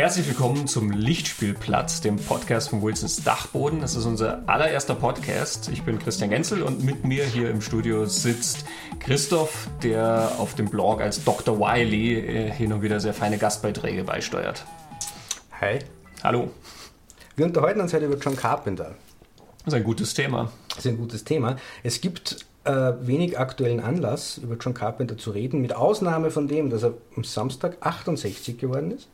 Herzlich willkommen zum Lichtspielplatz, dem Podcast von Wilsons Dachboden. Das ist unser allererster Podcast. Ich bin Christian Genzel und mit mir hier im Studio sitzt Christoph, der auf dem Blog als Dr. Wiley äh, hin und wieder sehr feine Gastbeiträge beisteuert. Hi. Hallo. Wir unterhalten uns heute über John Carpenter. Das ist ein gutes Thema. Das ist ein gutes Thema. Es gibt äh, wenig aktuellen Anlass, über John Carpenter zu reden, mit Ausnahme von dem, dass er am Samstag 68 geworden ist.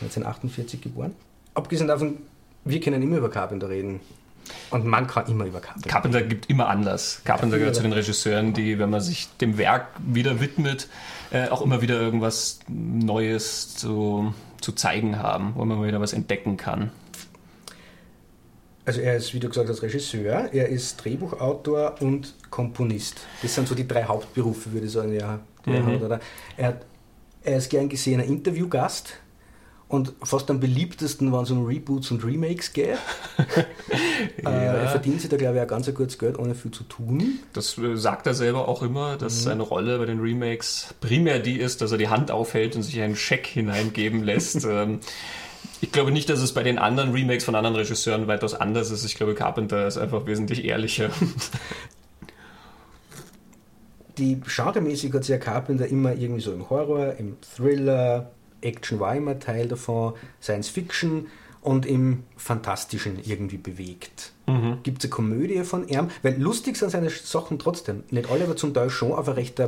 1948 geboren. Abgesehen davon, wir können immer über Carpenter reden. Und man kann immer über Carpenter. Carpenter gibt immer Anlass. Carpenter gehört zu den Regisseuren, die, wenn man sich dem Werk wieder widmet, äh, auch immer wieder irgendwas Neues zu, zu zeigen haben, wo man wieder was entdecken kann. Also er ist, wie du gesagt hast, Regisseur, er ist Drehbuchautor und Komponist. Das sind so die drei Hauptberufe, würde ich sagen, ja, er Mhm. Er, hat, er ist gern gesehener Interviewgast und fast am beliebtesten, wenn es um Reboots und Remakes geht. äh, er verdient sich da, glaube ich, auch ganz ein gutes Geld, ohne viel zu tun. Das äh, sagt er selber auch immer, dass Mhm. seine Rolle bei den Remakes primär die ist, dass er die Hand aufhält und sich einen Scheck hineingeben lässt. Ähm, ich glaube nicht, dass es bei den anderen Remakes von anderen Regisseuren weitaus anders ist. Ich glaube, Carpenter ist einfach wesentlich ehrlicher. Die genremäßig hat sich ja Carpenter immer irgendwie so im Horror, im Thriller, Action war immer Teil davon, Science Fiction und im Fantastischen irgendwie bewegt. Gibt es eine Komödie von ihm? Weil lustig sind seine Sachen trotzdem. Nicht alle, aber zum Teil schon auf eine recht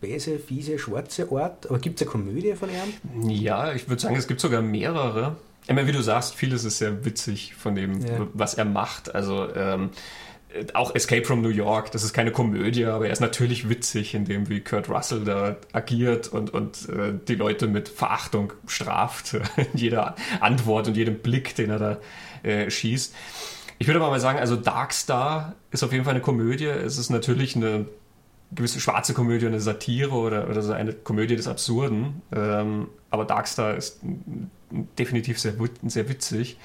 böse, fiese, schwarze Art. Aber gibt es eine Komödie von ihm? Ja, ich würde sagen, es gibt sogar mehrere. Ich meine, wie du sagst, vieles ist sehr witzig von dem, Ja. was er macht. Also ähm, äh, auch Escape from New York, das ist keine Komödie, aber er ist natürlich witzig, in dem wie Kurt Russell da agiert und, und äh, die Leute mit Verachtung straft, in jeder Antwort und jedem Blick, den er da äh, schießt. Ich würde aber mal sagen, also Darkstar ist auf jeden Fall eine Komödie. Es ist natürlich eine gewisse schwarze Komödie, eine Satire oder, oder so eine Komödie des Absurden. Ähm, aber Darkstar ist definitiv sehr, sehr witzig.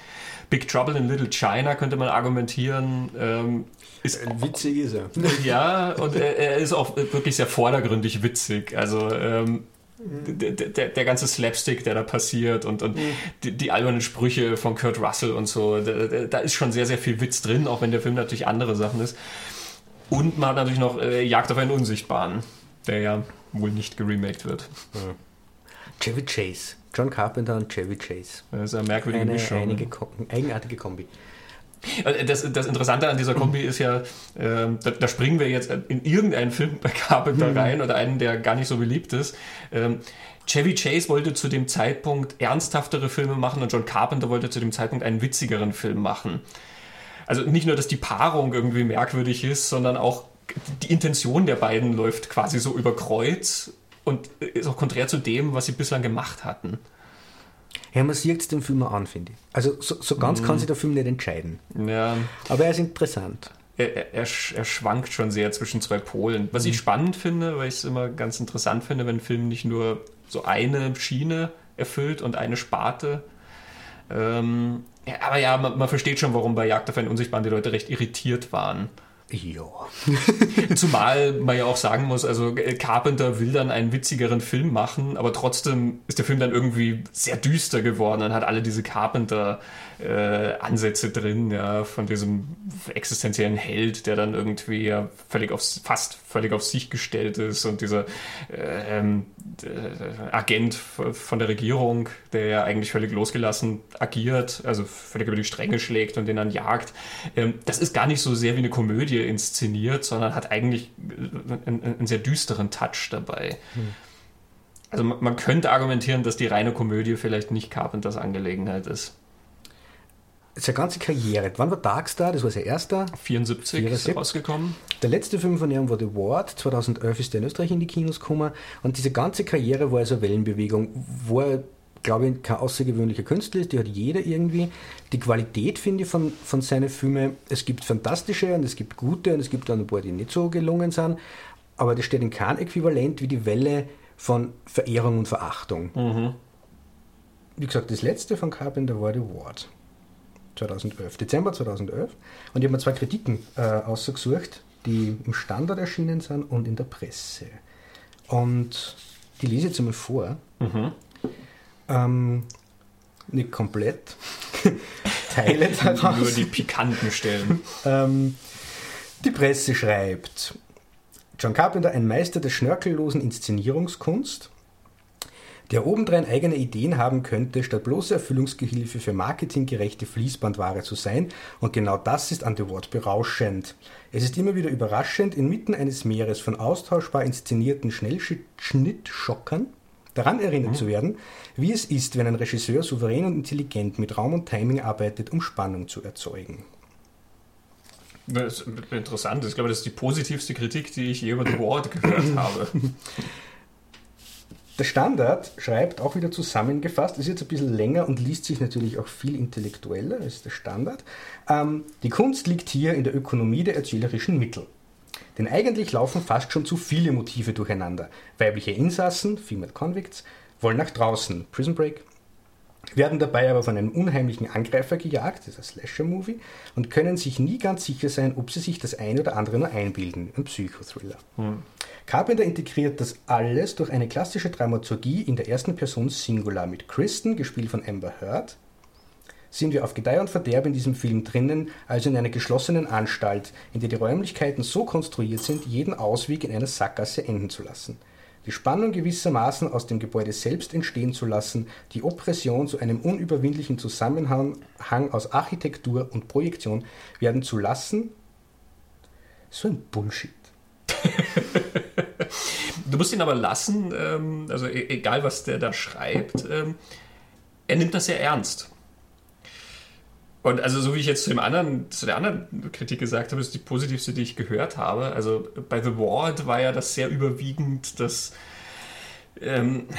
Big Trouble in Little China könnte man argumentieren. Ähm, ist Witzig ist er. ja, und er, er ist auch wirklich sehr vordergründig witzig. Also ähm, der, der, der ganze Slapstick, der da passiert und, und die, die albernen Sprüche von Kurt Russell und so, da, da, ist schon sehr, sehr viel Witz drin, auch wenn der Film natürlich andere Sachen ist. Und man hat natürlich noch äh, Jagd auf einen Unsichtbaren, der ja wohl nicht geremaked wird. Chevy Chase. John Carpenter und Chevy Chase. Das ist eine merkwürdige Eine Mischung. einige, Ko- eigenartige Kombi. Also Das, das Interessante an dieser Kombi ist ja, ähm, da, da springen wir jetzt in irgendeinen Film bei Carpenter rein oder einen, der gar nicht so beliebt ist. Ähm, Chevy Chase wollte zu dem Zeitpunkt ernsthaftere Filme machen und John Carpenter wollte zu dem Zeitpunkt einen witzigeren Film machen. Also nicht nur, dass die Paarung irgendwie merkwürdig ist, sondern auch die Intention der beiden läuft quasi so über Kreuz und ist auch konträr zu dem, was sie bislang gemacht hatten. Ja, man sieht es dem Film auch an, finde ich. Also so, so ganz kann sich der Film nicht entscheiden. Ja, Aber er ist interessant. er, er, er sch- schwankt schon sehr zwischen zwei Polen. Was ich spannend finde, weil ich es immer ganz interessant finde, wenn ein Film nicht nur so eine Schiene erfüllt und eine Sparte. Ähm, ja, aber ja, man, man versteht schon, warum bei Jagd auf einen Unsichtbaren die Leute recht irritiert waren. Ja. Zumal man ja auch sagen muss, also äh, Carpenter will dann einen witzigeren Film machen, aber trotzdem ist der Film dann irgendwie sehr düster geworden und hat alle diese Carpenter-Ansätze drin, ja, von diesem existenziellen Held, der dann irgendwie ja völlig aufs, fast völlig auf sich gestellt ist und dieser ähm, äh, Agent von der Regierung, der ja eigentlich völlig losgelassen agiert, also völlig über die Stränge schlägt und den dann jagt. Ähm, das ist gar nicht so sehr wie eine Komödie inszeniert, sondern hat eigentlich äh, einen, einen sehr düsteren Touch dabei. Also man, man könnte argumentieren, dass die reine Komödie vielleicht nicht Carpenters Angelegenheit ist. Seine ganze Karriere. Wann war Darkstar? Das war sein erster. 74 ist 74. rausgekommen. Der letzte Film von ihm war The Ward. 2011 ist er in Österreich in die Kinos gekommen. Und diese ganze Karriere war also eine Wellenbewegung, wo er, glaube ich, kein außergewöhnlicher Künstler ist. Die hat jeder irgendwie. Die Qualität, finde ich, von, von seinen Filmen, es gibt fantastische und es gibt gute und es gibt dann ein paar, die nicht so gelungen sind. Aber das steht in keinem Äquivalent wie die Welle von Verehrung und Verachtung. Wie gesagt, das letzte von Carpenter war The Ward. 2011, Dezember 2011. Und ich habe mir zwei Kritiken äh, ausgesucht, die im Standard erschienen sind und in der Presse. Und die lese ich jetzt einmal vor. Ähm, nicht komplett. Teile daraus. Nur die pikanten Stellen. ähm, die Presse schreibt, John Carpenter, ein Meister der schnörkellosen Inszenierungskunst, der obendrein eigene Ideen haben könnte, statt bloße Erfüllungsgehilfe für marketinggerechte Fließbandware zu sein. Und genau das ist an The Wort berauschend. Es ist immer wieder überraschend, inmitten eines Meeres von austauschbar inszenierten Schnellschnittschockern daran erinnert mhm. zu werden, wie es ist, wenn ein Regisseur souverän und intelligent mit Raum und Timing arbeitet, um Spannung zu erzeugen. Das ist interessant. Ich glaube, das ist die positivste Kritik, die ich je über The Ward gehört habe. Der Standard schreibt auch wieder zusammengefasst, ist jetzt ein bisschen länger und liest sich natürlich auch viel intellektueller als der Standard. Ähm, die Kunst liegt hier in der Ökonomie der erzählerischen Mittel. Denn eigentlich laufen fast schon zu viele Motive durcheinander. Weibliche Insassen, Female Convicts, wollen nach draußen, Prison Break, werden dabei aber von einem unheimlichen Angreifer gejagt, das ist ein Slasher-Movie, und können sich nie ganz sicher sein, ob sie sich das eine oder andere nur einbilden, ein Psychothriller. Hm. Carpenter integriert das alles durch eine klassische Dramaturgie in der ersten Person Singular mit Kristen, gespielt von Amber Heard, sind wir auf Gedeih und Verderb in diesem Film drinnen, also in einer geschlossenen Anstalt, in der die Räumlichkeiten so konstruiert sind, jeden Ausweg in einer Sackgasse enden zu lassen. Die Spannung gewissermaßen aus dem Gebäude selbst entstehen zu lassen, die Oppression zu einem unüberwindlichen Zusammenhang aus Architektur und Projektion werden zu lassen. So ein Bullshit. du musst ihn aber lassen, ähm, also e-, egal was der da schreibt, ähm, er nimmt das sehr ernst. Und also so wie ich jetzt zu dem anderen, zu der anderen Kritik gesagt habe, ist die positivste, die ich gehört habe. Also bei The Ward war ja das sehr überwiegend, dass ähm,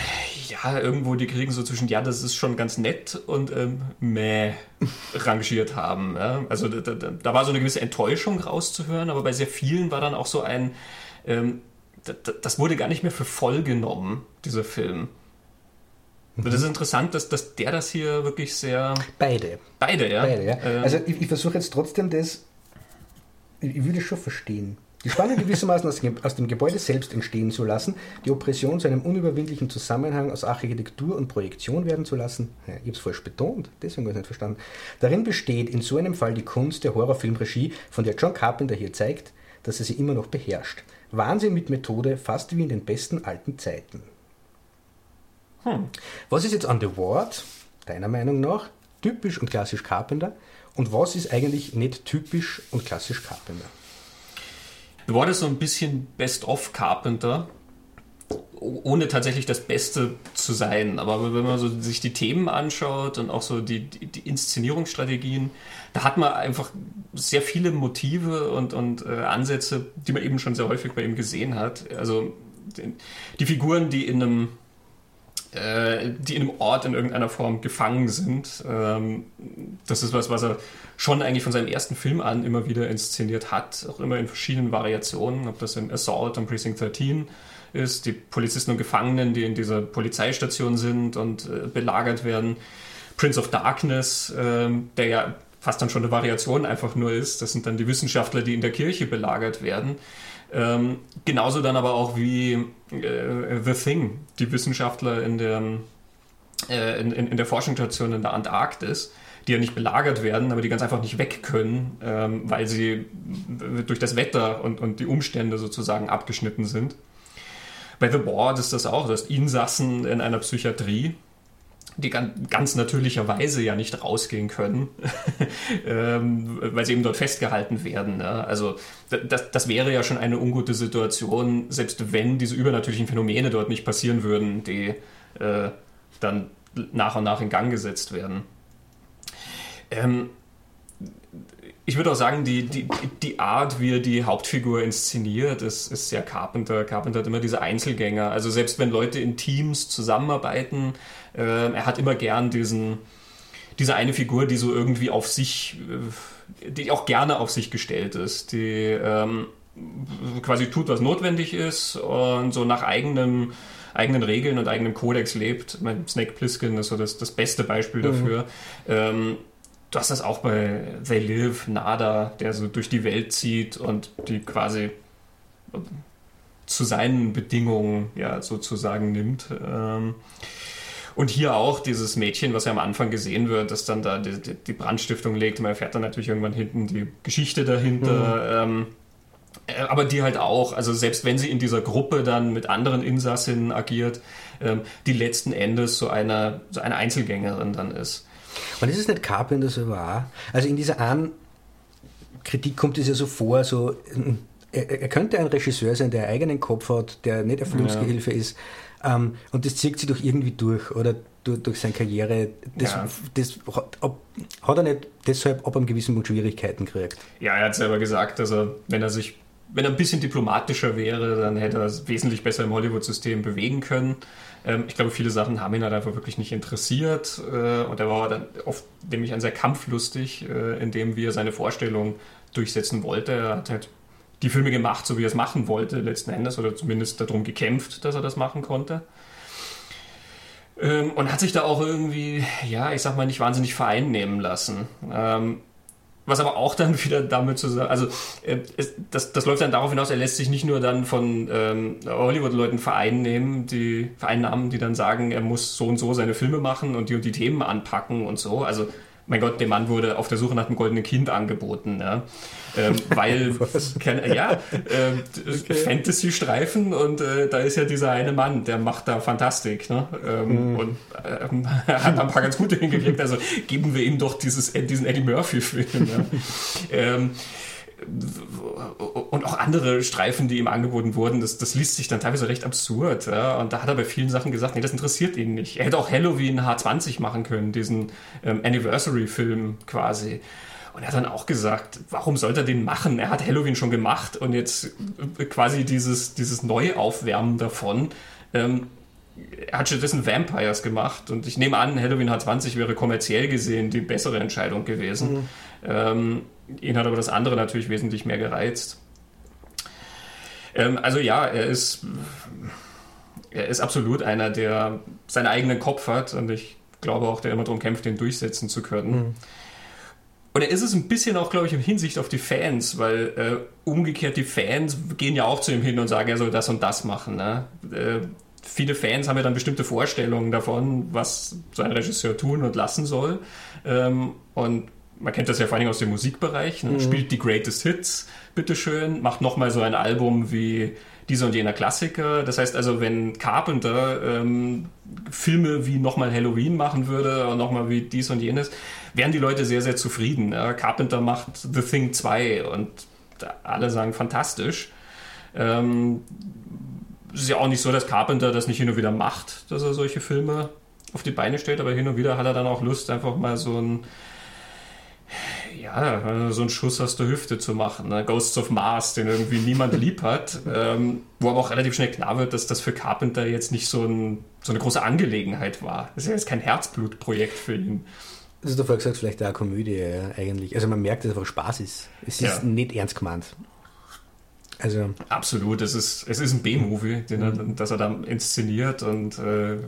ja, irgendwo die kriegen so zwischen, ja, das ist schon ganz nett und ähm, meh rangiert haben. Ja? Also da, da, da, war so eine gewisse Enttäuschung rauszuhören, aber bei sehr vielen war dann auch so ein, ähm, das wurde gar nicht mehr für voll genommen, dieser Film. Mhm. Das ist interessant, dass, dass der das hier wirklich sehr. Beide. Beide, ja. Beide, ja. Ähm, also ich, ich versuche jetzt trotzdem das. Ich, ich würde schon verstehen. Die Spannung gewissermaßen aus, aus dem Gebäude selbst entstehen zu lassen, die Oppression zu einem unüberwindlichen Zusammenhang aus Architektur und Projektion werden zu lassen. Ja, ich habe es falsch betont, deswegen habe ich es nicht verstanden. Darin besteht in so einem Fall die Kunst der Horrorfilmregie, von der John Carpenter hier zeigt, dass er sie immer noch beherrscht. Wahnsinn mit Methode, fast wie in den besten alten Zeiten. Hm. Was ist jetzt an The Ward, deiner Meinung nach, typisch und klassisch Carpenter? Und was ist eigentlich nicht typisch und klassisch Carpenter? The Ward ist so ein bisschen Best-of Carpenter, ohne tatsächlich das Beste zu sein. Aber wenn man so sich die Themen anschaut und auch so die, die, Inszenierungsstrategien, da hat man einfach sehr viele Motive und, und äh, Ansätze, die man eben schon sehr häufig bei ihm gesehen hat. Also die Figuren, die in einem äh, die in einem Ort in irgendeiner Form gefangen sind. Ähm, das ist was, was er schon eigentlich von seinem ersten Film an immer wieder inszeniert hat, auch immer in verschiedenen Variationen, ob das in Assault on Precinct 13 ist, die Polizisten und Gefangenen, die in dieser Polizeistation sind und äh, belagert werden. Prince of Darkness, äh, der ja fast dann schon eine Variation einfach nur ist. Das sind dann die Wissenschaftler, die in der Kirche belagert werden. Ähm, genauso dann aber auch wie äh, The Thing, die Wissenschaftler in der, äh, in, in, der Forschungsstation in der Antarktis, die ja nicht belagert werden, aber die ganz einfach nicht weg können, ähm, weil sie durch das Wetter und, und die Umstände sozusagen abgeschnitten sind. Bei The Board ist das auch, du hast Insassen in einer Psychiatrie, die ganz natürlicherweise ja nicht rausgehen können, ähm, weil sie eben dort festgehalten werden. Ne? Also das, das wäre ja schon eine ungute Situation, selbst wenn diese übernatürlichen Phänomene dort nicht passieren würden, die äh, dann nach und nach in Gang gesetzt werden. Ähm, ich würde auch sagen, die, die, die Art, wie er die Hauptfigur inszeniert, ist, ist sehr Carpenter. Carpenter hat immer diese Einzelgänger. Also selbst wenn Leute in Teams zusammenarbeiten, äh, er hat immer gern diesen, diese eine Figur, die so irgendwie auf sich, äh, die auch gerne auf sich gestellt ist, die ähm, quasi tut, was notwendig ist und so nach eigenem eigenen Regeln und eigenem Kodex lebt. Mein Snake Plissken ist so das, das beste Beispiel mhm. dafür. Mhm. Ähm, Du hast das auch bei They Live, Nada, der so durch die Welt zieht und die quasi zu seinen Bedingungen ja sozusagen nimmt. Ähm, Und hier auch dieses Mädchen, was ja am Anfang gesehen wird, das dann da die, die Brandstiftung legt. Man erfährt dann natürlich irgendwann hinten die Geschichte dahinter. Mhm. Ähm, äh, aber die halt auch, also selbst wenn sie in dieser Gruppe dann mit anderen Insassinnen agiert, ähm, die letzten Endes so eine, so eine Einzelgängerin dann ist. Und ist es nicht Carpenter so wahr? Also in dieser einen Kritik kommt es ja so vor, so er, er, könnte ein Regisseur sein, der einen eigenen Kopf hat, der nicht Erfüllungsgehilfe ja. ist. Ähm, und das zieht sich doch irgendwie durch, oder durch, durch seine Karriere. Das, ja. das ob, hat er nicht deshalb ab einem gewissen Punkt Schwierigkeiten gekriegt? Ja, er hat selber gesagt, also wenn er sich wenn er ein bisschen diplomatischer wäre, dann hätte er es wesentlich besser im Hollywood-System bewegen können. Ähm, ich glaube, viele Sachen haben ihn halt einfach wirklich nicht interessiert äh, und er war dann oft nämlich ein sehr kampflustig, äh, in dem er seine Vorstellung durchsetzen wollte. Er hat halt die Filme gemacht, so wie er es machen wollte, letzten Endes, oder zumindest darum gekämpft, dass er das machen konnte. Ähm, und hat sich da auch irgendwie, ja, ich sag mal, nicht wahnsinnig vereinnehmen lassen. Ähm, was aber auch dann wieder damit zusammen, also äh, es, das, das läuft dann darauf hinaus, er lässt sich nicht nur dann von ähm, Hollywood-Leuten vereinnehmen, die Vereinnahmen, die dann sagen, er muss so und so seine Filme machen und die und die Themen anpacken und so. Also mein Gott, dem Mann wurde auf der Suche nach dem goldenen Kind angeboten, ja? ähm, weil kann, ja äh, okay. Fantasy-Streifen und äh, da ist ja dieser eine Mann, der macht da Fantastik ne? ähm, mm. und äh, hat ein paar ganz gute hingekriegt. Also geben wir ihm doch dieses, diesen Eddie Murphy-Film. Ja? ähm, und auch andere Streifen, die ihm angeboten wurden, das, das liest sich dann teilweise recht absurd. Ja? Und da hat er bei vielen Sachen gesagt, nee, das interessiert ihn nicht. Er hätte auch Halloween H20 machen können, diesen ähm, Anniversary-Film quasi. Und er hat dann auch gesagt, warum sollte er den machen? Er hat Halloween schon gemacht und jetzt äh, quasi dieses, dieses Neuaufwärmen davon. Ähm, er hat stattdessen Vampires gemacht und ich nehme an, Halloween H20 wäre kommerziell gesehen die bessere Entscheidung gewesen. Mhm. Ähm, ihn hat aber das andere natürlich wesentlich mehr gereizt. Ähm, also ja, er ist, er ist absolut einer, der seinen eigenen Kopf hat und ich glaube auch, der immer darum kämpft, den durchsetzen zu können. Mhm. Und er ist es ein bisschen auch, glaube ich, in Hinsicht auf die Fans, weil äh, umgekehrt die Fans gehen ja auch zu ihm hin und sagen, er soll das und das machen. Ne? Äh, viele Fans haben ja dann bestimmte Vorstellungen davon, was so ein Regisseur tun und lassen soll. Ähm, und man kennt das ja vor allem aus dem Musikbereich, ne? mhm. spielt die Greatest Hits, bitteschön, macht nochmal so ein Album wie dieser und jener Klassiker. Das heißt also, wenn Carpenter ähm, Filme wie nochmal Halloween machen würde und nochmal wie dies und jenes, wären die Leute sehr, sehr zufrieden. Ja? Carpenter macht The Thing 2 und alle sagen fantastisch. Ähm, es ist ja auch nicht so, dass Carpenter das nicht hin und wieder macht, dass er solche Filme auf die Beine stellt, aber hin und wieder hat er dann auch Lust, einfach mal so ein ja, so einen Schuss aus der Hüfte zu machen. Ne? Ghosts of Mars, den irgendwie niemand lieb hat, ähm, wo aber auch relativ schnell klar wird, dass das für Carpenter jetzt nicht so, ein, so eine große Angelegenheit war. Das ist ja jetzt kein Herzblutprojekt für ihn. Das ist doch vorher gesagt, vielleicht eine Komödie ja, eigentlich. Also man merkt, dass es einfach Spaß ist. Es ist ja. nicht ernst gemeint. Also Absolut, es ist, es ist ein B-Movie, mhm. das er da inszeniert und äh,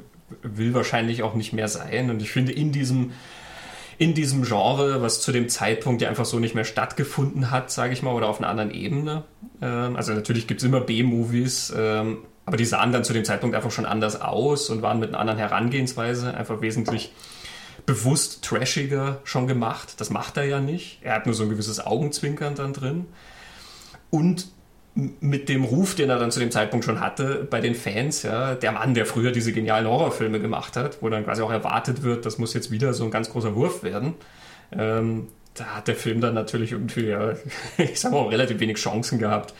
will wahrscheinlich auch nicht mehr sein. Und ich finde, in diesem in diesem Genre, was zu dem Zeitpunkt ja einfach so nicht mehr stattgefunden hat, sage ich mal, oder auf einer anderen Ebene. Ähm, also natürlich gibt es immer B-Movies, ähm, aber die sahen dann zu dem Zeitpunkt einfach schon anders aus und waren mit einer anderen Herangehensweise einfach wesentlich bewusst trashiger schon gemacht. Das macht er ja nicht. Er hat nur so ein gewisses Augenzwinkern dann drin. Und mit dem Ruf, den er dann zu dem Zeitpunkt schon hatte bei den Fans, ja, der Mann, der früher diese genialen Horrorfilme gemacht hat, wo dann quasi auch erwartet wird, das muss jetzt wieder so ein ganz großer Wurf werden. Ähm, da hat der Film dann natürlich irgendwie, ja, ich sag mal, relativ wenig Chancen gehabt,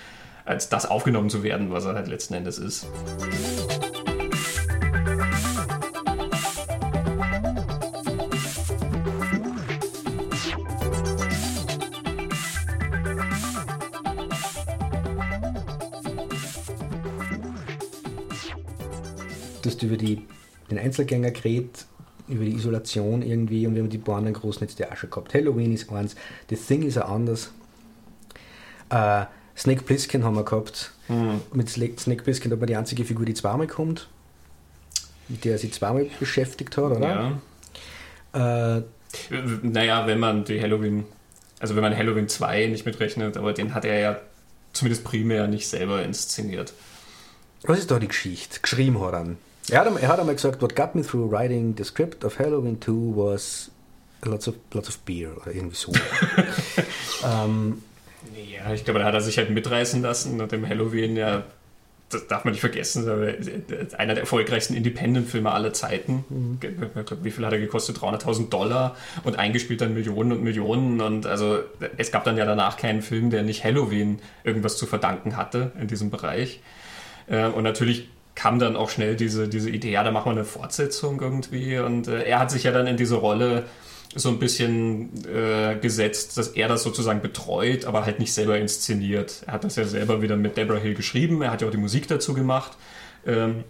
als das aufgenommen zu werden, was er halt letzten Endes ist. Hast über die, den Einzelgänger geredet, über die Isolation irgendwie und wir haben die anderen großen jetzt auch schon gehabt. Halloween ist eins, The Thing ist auch anders. Uh, Snake Plissken haben wir gehabt. Mhm. Mit Snake Plissken hat man die einzige Figur, die zweimal kommt, mit der er sich zweimal beschäftigt hat, oder? Ja. Uh, naja, wenn man die Halloween, also wenn man Halloween 2 nicht mitrechnet, aber den hat er ja zumindest primär nicht selber inszeniert. Was ist da die Geschichte? Geschrieben hat er Er hat, er hat einmal gesagt, what got me through writing the script of Halloween 2 was lots of, lots of beer oder irgendwie so. ähm, ja, ich glaube, da hat er sich halt mitreißen lassen und im Halloween ja das darf man nicht vergessen, einer der erfolgreichsten Independent-Filme aller Zeiten. Mhm. Wie viel hat er gekostet? 300.000 Dollar und eingespielt dann Millionen und Millionen. Und also es gab dann ja danach keinen Film, der nicht Halloween irgendwas zu verdanken hatte in diesem Bereich. Äh, und natürlich kam dann auch schnell diese, diese Idee, ja, da machen wir eine Fortsetzung irgendwie. Und äh, er hat sich ja dann in diese Rolle so ein bisschen äh, gesetzt, dass er das sozusagen betreut, aber halt nicht selber inszeniert. Er hat das ja selber wieder mit Deborah Hill geschrieben, er hat ja auch die Musik dazu gemacht. Ähm,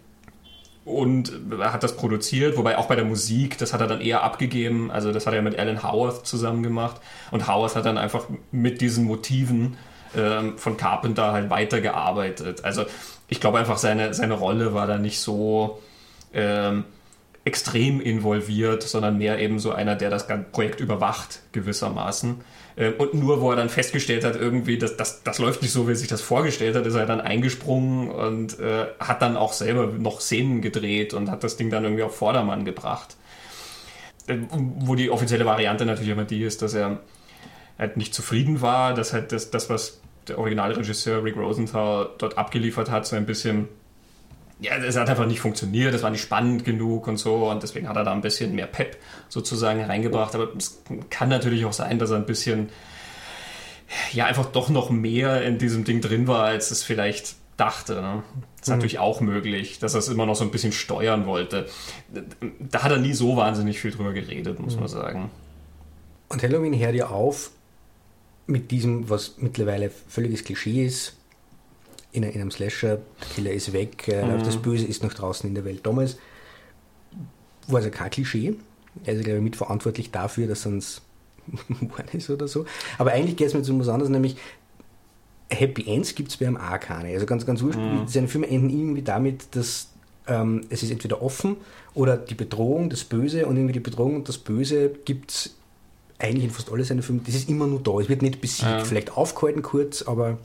und er hat das produziert, wobei auch bei der Musik, das hat er dann eher abgegeben. Also das hat er mit Alan Howarth zusammen gemacht. Und Howarth hat dann einfach mit diesen Motiven ähm, von Carpenter halt weitergearbeitet. Also ich glaube einfach, seine, seine Rolle war da nicht so ähm, extrem involviert, sondern mehr eben so einer, der das Projekt überwacht, gewissermaßen. Ähm, und nur, wo er dann festgestellt hat, irgendwie, das, das, das läuft nicht so, wie er sich das vorgestellt hat, ist er dann eingesprungen und äh, hat dann auch selber noch Szenen gedreht und hat das Ding dann irgendwie auf Vordermann gebracht. Äh, wo die offizielle Variante natürlich immer die ist, dass er halt nicht zufrieden war, dass halt das, das was der Originalregisseur Rick Rosenthal dort abgeliefert hat, so ein bisschen ja, es hat einfach nicht funktioniert, es war nicht spannend genug und so und deswegen hat er da ein bisschen mehr Pep sozusagen reingebracht. Aber es kann natürlich auch sein, dass er ein bisschen, ja, einfach doch noch mehr in diesem Ding drin war, als es vielleicht dachte. Ne? Das ist mhm. natürlich auch möglich, dass er es immer noch so ein bisschen steuern wollte. Da hat er nie so wahnsinnig viel drüber geredet, muss mhm. man sagen. Und Halloween hört ja auf mit diesem, was mittlerweile völliges Klischee ist, in, einem Slasher, der Killer ist weg, äh, mhm. das Böse ist noch draußen in der Welt. Damals war es ja kein Klischee. Er ist, glaube ich, mitverantwortlich dafür, dass sonst geworden ist oder so. Aber eigentlich geht es mir zu was anderes, nämlich Happy Ends gibt es bei einem auch keine. Also ganz, ganz ursprünglich, mhm. seine Filme enden irgendwie damit, dass ähm, es ist entweder offen oder die Bedrohung, das Böse und irgendwie die Bedrohung und das Böse gibt es eigentlich in fast alle seine Filme. Das ist immer nur da. Es wird nicht besiegt. Ja. Vielleicht aufgehalten kurz, aber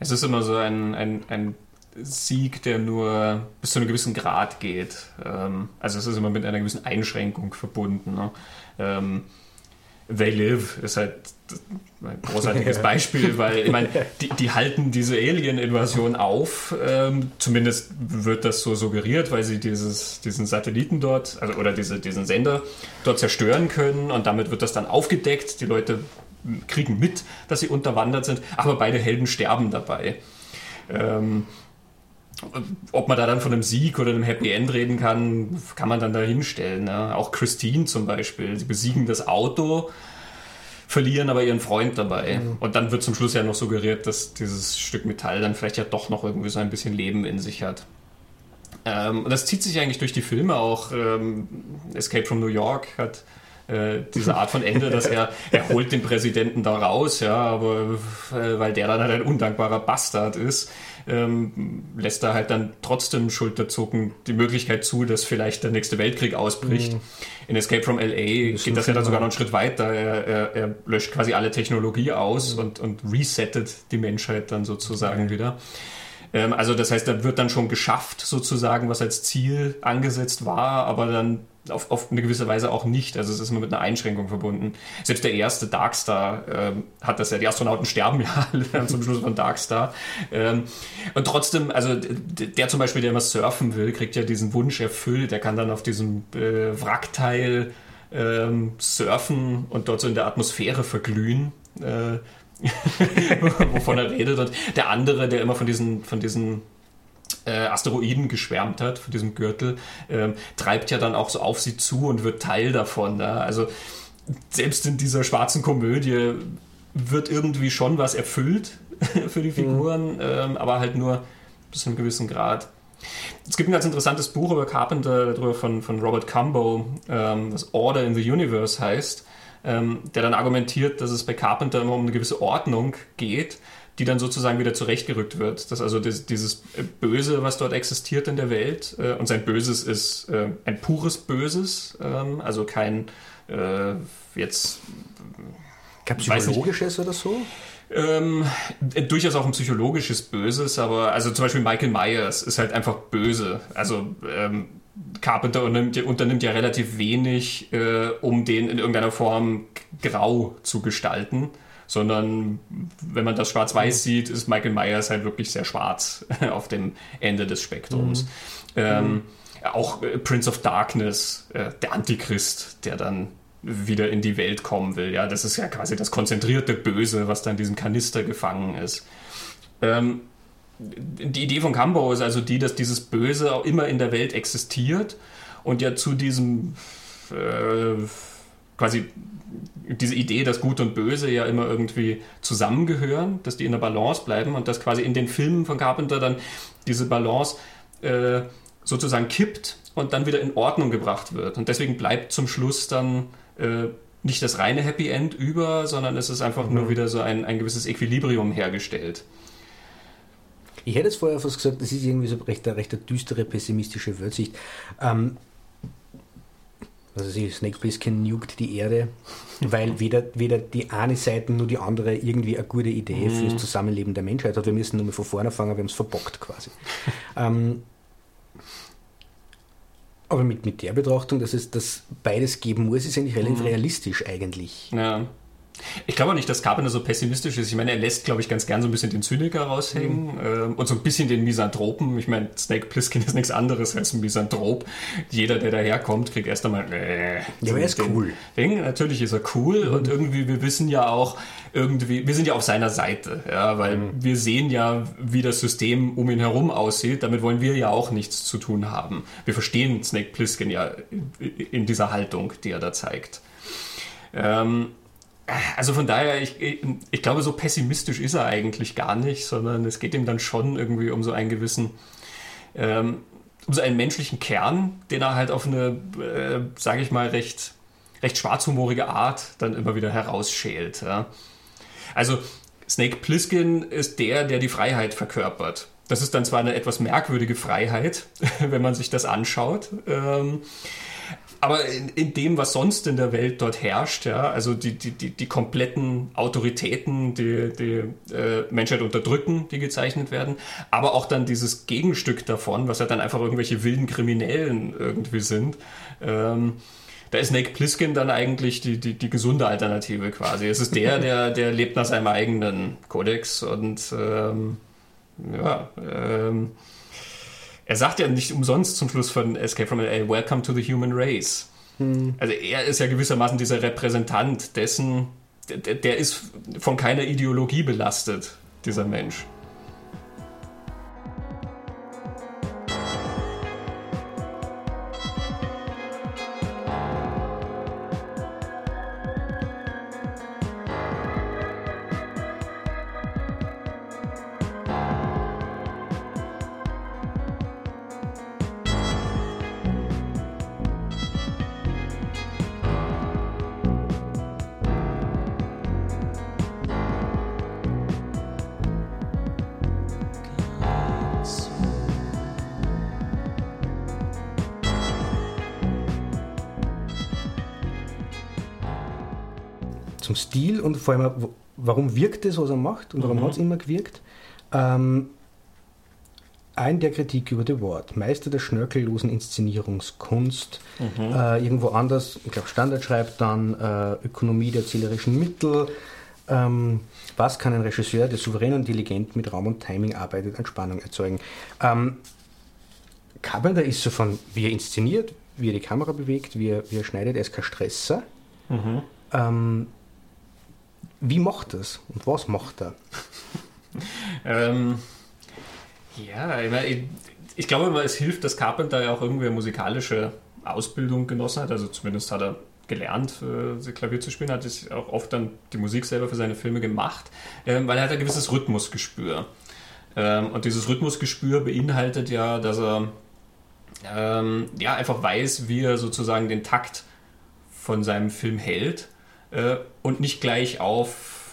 es ist immer so ein, ein, ein Sieg, der nur bis zu einem gewissen Grad geht. Ähm, also es ist immer mit einer gewissen Einschränkung verbunden. Ne? They Live ist halt ein großartiges Beispiel, weil ich meine, die, die halten diese Alien-Invasion auf. Ähm, zumindest wird das so suggeriert, weil sie dieses, diesen Satelliten dort, also oder diese, diesen Sender dort zerstören können und damit wird das dann aufgedeckt. Die Leute kriegen mit, dass sie unterwandert sind, aber beide Helden sterben dabei. Ähm, ob man da dann von einem Sieg oder einem Happy End reden kann, kann man dann da hinstellen. Ne? Auch Christine zum Beispiel. Sie besiegen das Auto, verlieren aber ihren Freund dabei. Mhm. Und dann wird zum Schluss ja noch suggeriert, dass dieses Stück Metall dann vielleicht ja doch noch irgendwie so ein bisschen Leben in sich hat. Ähm, und das zieht sich eigentlich durch die Filme auch. Ähm, Escape from New York hat äh, diese Art von Ende, dass er, er holt den Präsidenten da raus, ja, aber äh, weil der dann halt ein undankbarer Bastard ist, ähm, lässt er halt dann trotzdem Schulterzucken die Möglichkeit zu, dass vielleicht der nächste Weltkrieg ausbricht. Mhm. In Escape from LA das geht das ja dann sogar noch einen Schritt weiter. Er, er, er löscht quasi alle Technologie aus mhm. und, und resettet die Menschheit dann sozusagen mhm. wieder. Ähm, also das heißt, da wird dann schon geschafft, sozusagen, was als Ziel angesetzt war, aber dann auf, auf eine gewisse Weise auch nicht. Also es ist immer mit einer Einschränkung verbunden. Selbst der erste Darkstar ähm, hat das ja, die Astronauten sterben ja alle zum Schluss von Darkstar. Ähm, und trotzdem, also der zum Beispiel, der immer surfen will, kriegt ja diesen Wunsch erfüllt. Der kann dann auf diesem äh, Wrackteil ähm, surfen und dort so in der Atmosphäre verglühen. Äh, wovon er redet. Und der andere, der immer von diesen, von diesen äh, Asteroiden geschwärmt hat, von diesem Gürtel, äh, treibt ja dann auch so auf sie zu und wird Teil davon. Ne? Also selbst in dieser schwarzen Komödie wird irgendwie schon was erfüllt für die Figuren, mhm. ähm, aber halt nur bis zu einem gewissen Grad. Es gibt ein ganz interessantes Buch über Carpenter, darüber von, von Robert Cumbo, ähm, das Order in the Universe heißt ähm, der dann argumentiert, dass es bei Carpenter immer um eine gewisse Ordnung geht, die dann sozusagen wieder zurechtgerückt wird. Dass also das, dieses Böse, was dort existiert in der Welt, äh, und sein Böses ist äh, ein pures Böses, ähm, also kein äh, jetzt. Kein psychologisches oder so? Ähm, durchaus auch ein psychologisches Böses, aber also zum Beispiel Michael Myers ist halt einfach böse. Also ähm, Carpenter unternimmt, unternimmt ja relativ wenig, äh, um den in irgendeiner Form grau zu gestalten, sondern wenn man das schwarz-weiß mhm. sieht, ist Michael Myers halt wirklich sehr schwarz auf dem Ende des Spektrums. Mhm. Ähm, mhm. Auch äh, Prince of Darkness, äh, der Antichrist, der dann wieder in die Welt kommen will. Ja, das ist ja quasi das konzentrierte Böse, was da in diesem Kanister gefangen ist. Ähm, die Idee von Cambo ist also die, dass dieses Böse auch immer in der Welt existiert und ja zu diesem äh, quasi diese Idee, dass Gut und Böse ja immer irgendwie zusammengehören, dass die in der Balance bleiben und dass quasi in den Filmen von Carpenter dann diese Balance äh, sozusagen kippt und dann wieder in Ordnung gebracht wird. Und deswegen bleibt zum Schluss dann äh, nicht das reine Happy End über, sondern es ist einfach mhm. nur wieder so ein, ein gewisses Equilibrium hergestellt. Ich hätte es vorher fast gesagt, das ist irgendwie so recht, eine recht düstere, pessimistische Weltsicht. Ähm, also sie, Snake Plissken nukt die Erde, weil weder, weder die eine Seite nur die andere irgendwie eine gute Idee mhm. fürs Zusammenleben der Menschheit hat. Wir müssen nur mal von vorne fangen, wir haben es verbockt quasi. ähm, aber mit, mit der Betrachtung, dass es das beides geben muss, ist eigentlich relativ mhm. realistisch eigentlich. Ja. Ich glaube auch nicht, dass Carpenter so pessimistisch ist. Ich meine, er lässt, glaube ich, ganz gern so ein bisschen den Zyniker raushängen mhm. äh, und so ein bisschen den Misanthropen. Ich meine, Snake Plissken ist nichts anderes als ein Misanthrop. Jeder, der daherkommt, kriegt erst einmal. Äh, ja, aber er ist cool. Ding. Natürlich ist er cool mhm. und irgendwie, wir wissen ja auch, irgendwie, wir sind ja auf seiner Seite, ja, weil mhm. wir sehen ja, wie das System um ihn herum aussieht. Damit wollen wir ja auch nichts zu tun haben. Wir verstehen Snake Plissken ja in, in dieser Haltung, die er da zeigt. Ähm, also von daher, ich, ich glaube, so pessimistisch ist er eigentlich gar nicht, sondern es geht ihm dann schon irgendwie um so einen gewissen, ähm, um so einen menschlichen Kern, den er halt auf eine, äh, sage ich mal, recht, recht schwarzhumorige Art dann immer wieder herausschält. Ja. Also Snake Plissken ist der, der die Freiheit verkörpert. Das ist dann zwar eine etwas merkwürdige Freiheit, wenn man sich das anschaut. Ähm, aber in, in, dem, was sonst in der Welt dort herrscht, ja, also die, die, die, die kompletten Autoritäten, die die äh, Menschheit unterdrücken, die gezeichnet werden, aber auch dann dieses Gegenstück davon, was ja dann einfach irgendwelche wilden Kriminellen irgendwie sind. Ähm, da ist Snake Plissken dann eigentlich die, die, die gesunde Alternative quasi. Es ist der, der, der lebt nach seinem eigenen Kodex und ähm, ja, ähm, er sagt ja nicht umsonst zum Schluss von Escape from LA, Welcome to the Human Race. Hm. Also er ist ja gewissermaßen dieser Repräsentant dessen, der, der ist von keiner Ideologie belastet, dieser Mensch. Vor allem, warum wirkt es, was er macht und warum mhm. hat es immer gewirkt? Ähm, ein der Kritik über The Wort, Meister der schnörkellosen Inszenierungskunst, mhm. äh, irgendwo anders, ich glaube Standard schreibt dann äh, Ökonomie der erzählerischen Mittel, ähm, was kann ein Regisseur, der souverän und intelligent mit Raum und Timing arbeitet, an Spannung erzeugen. Ähm, Carpenter ist so von, wie er inszeniert, wie er die Kamera bewegt, wie er, wie er schneidet, er ist kein Stresser. Mhm. Ähm, wie macht es und was macht er? ähm, ja, ich, ich glaube es hilft, dass Carpenter ja auch irgendwie eine musikalische Ausbildung genossen hat. Also zumindest hat er gelernt, äh, Klavier zu spielen, hat sich auch oft dann die Musik selber für seine Filme gemacht, ähm, weil er hat ein gewisses Rhythmusgespür. Ähm, und dieses Rhythmusgespür beinhaltet ja, dass er ähm, ja einfach weiß, wie er sozusagen den Takt von seinem Film hält äh, und nicht gleich auf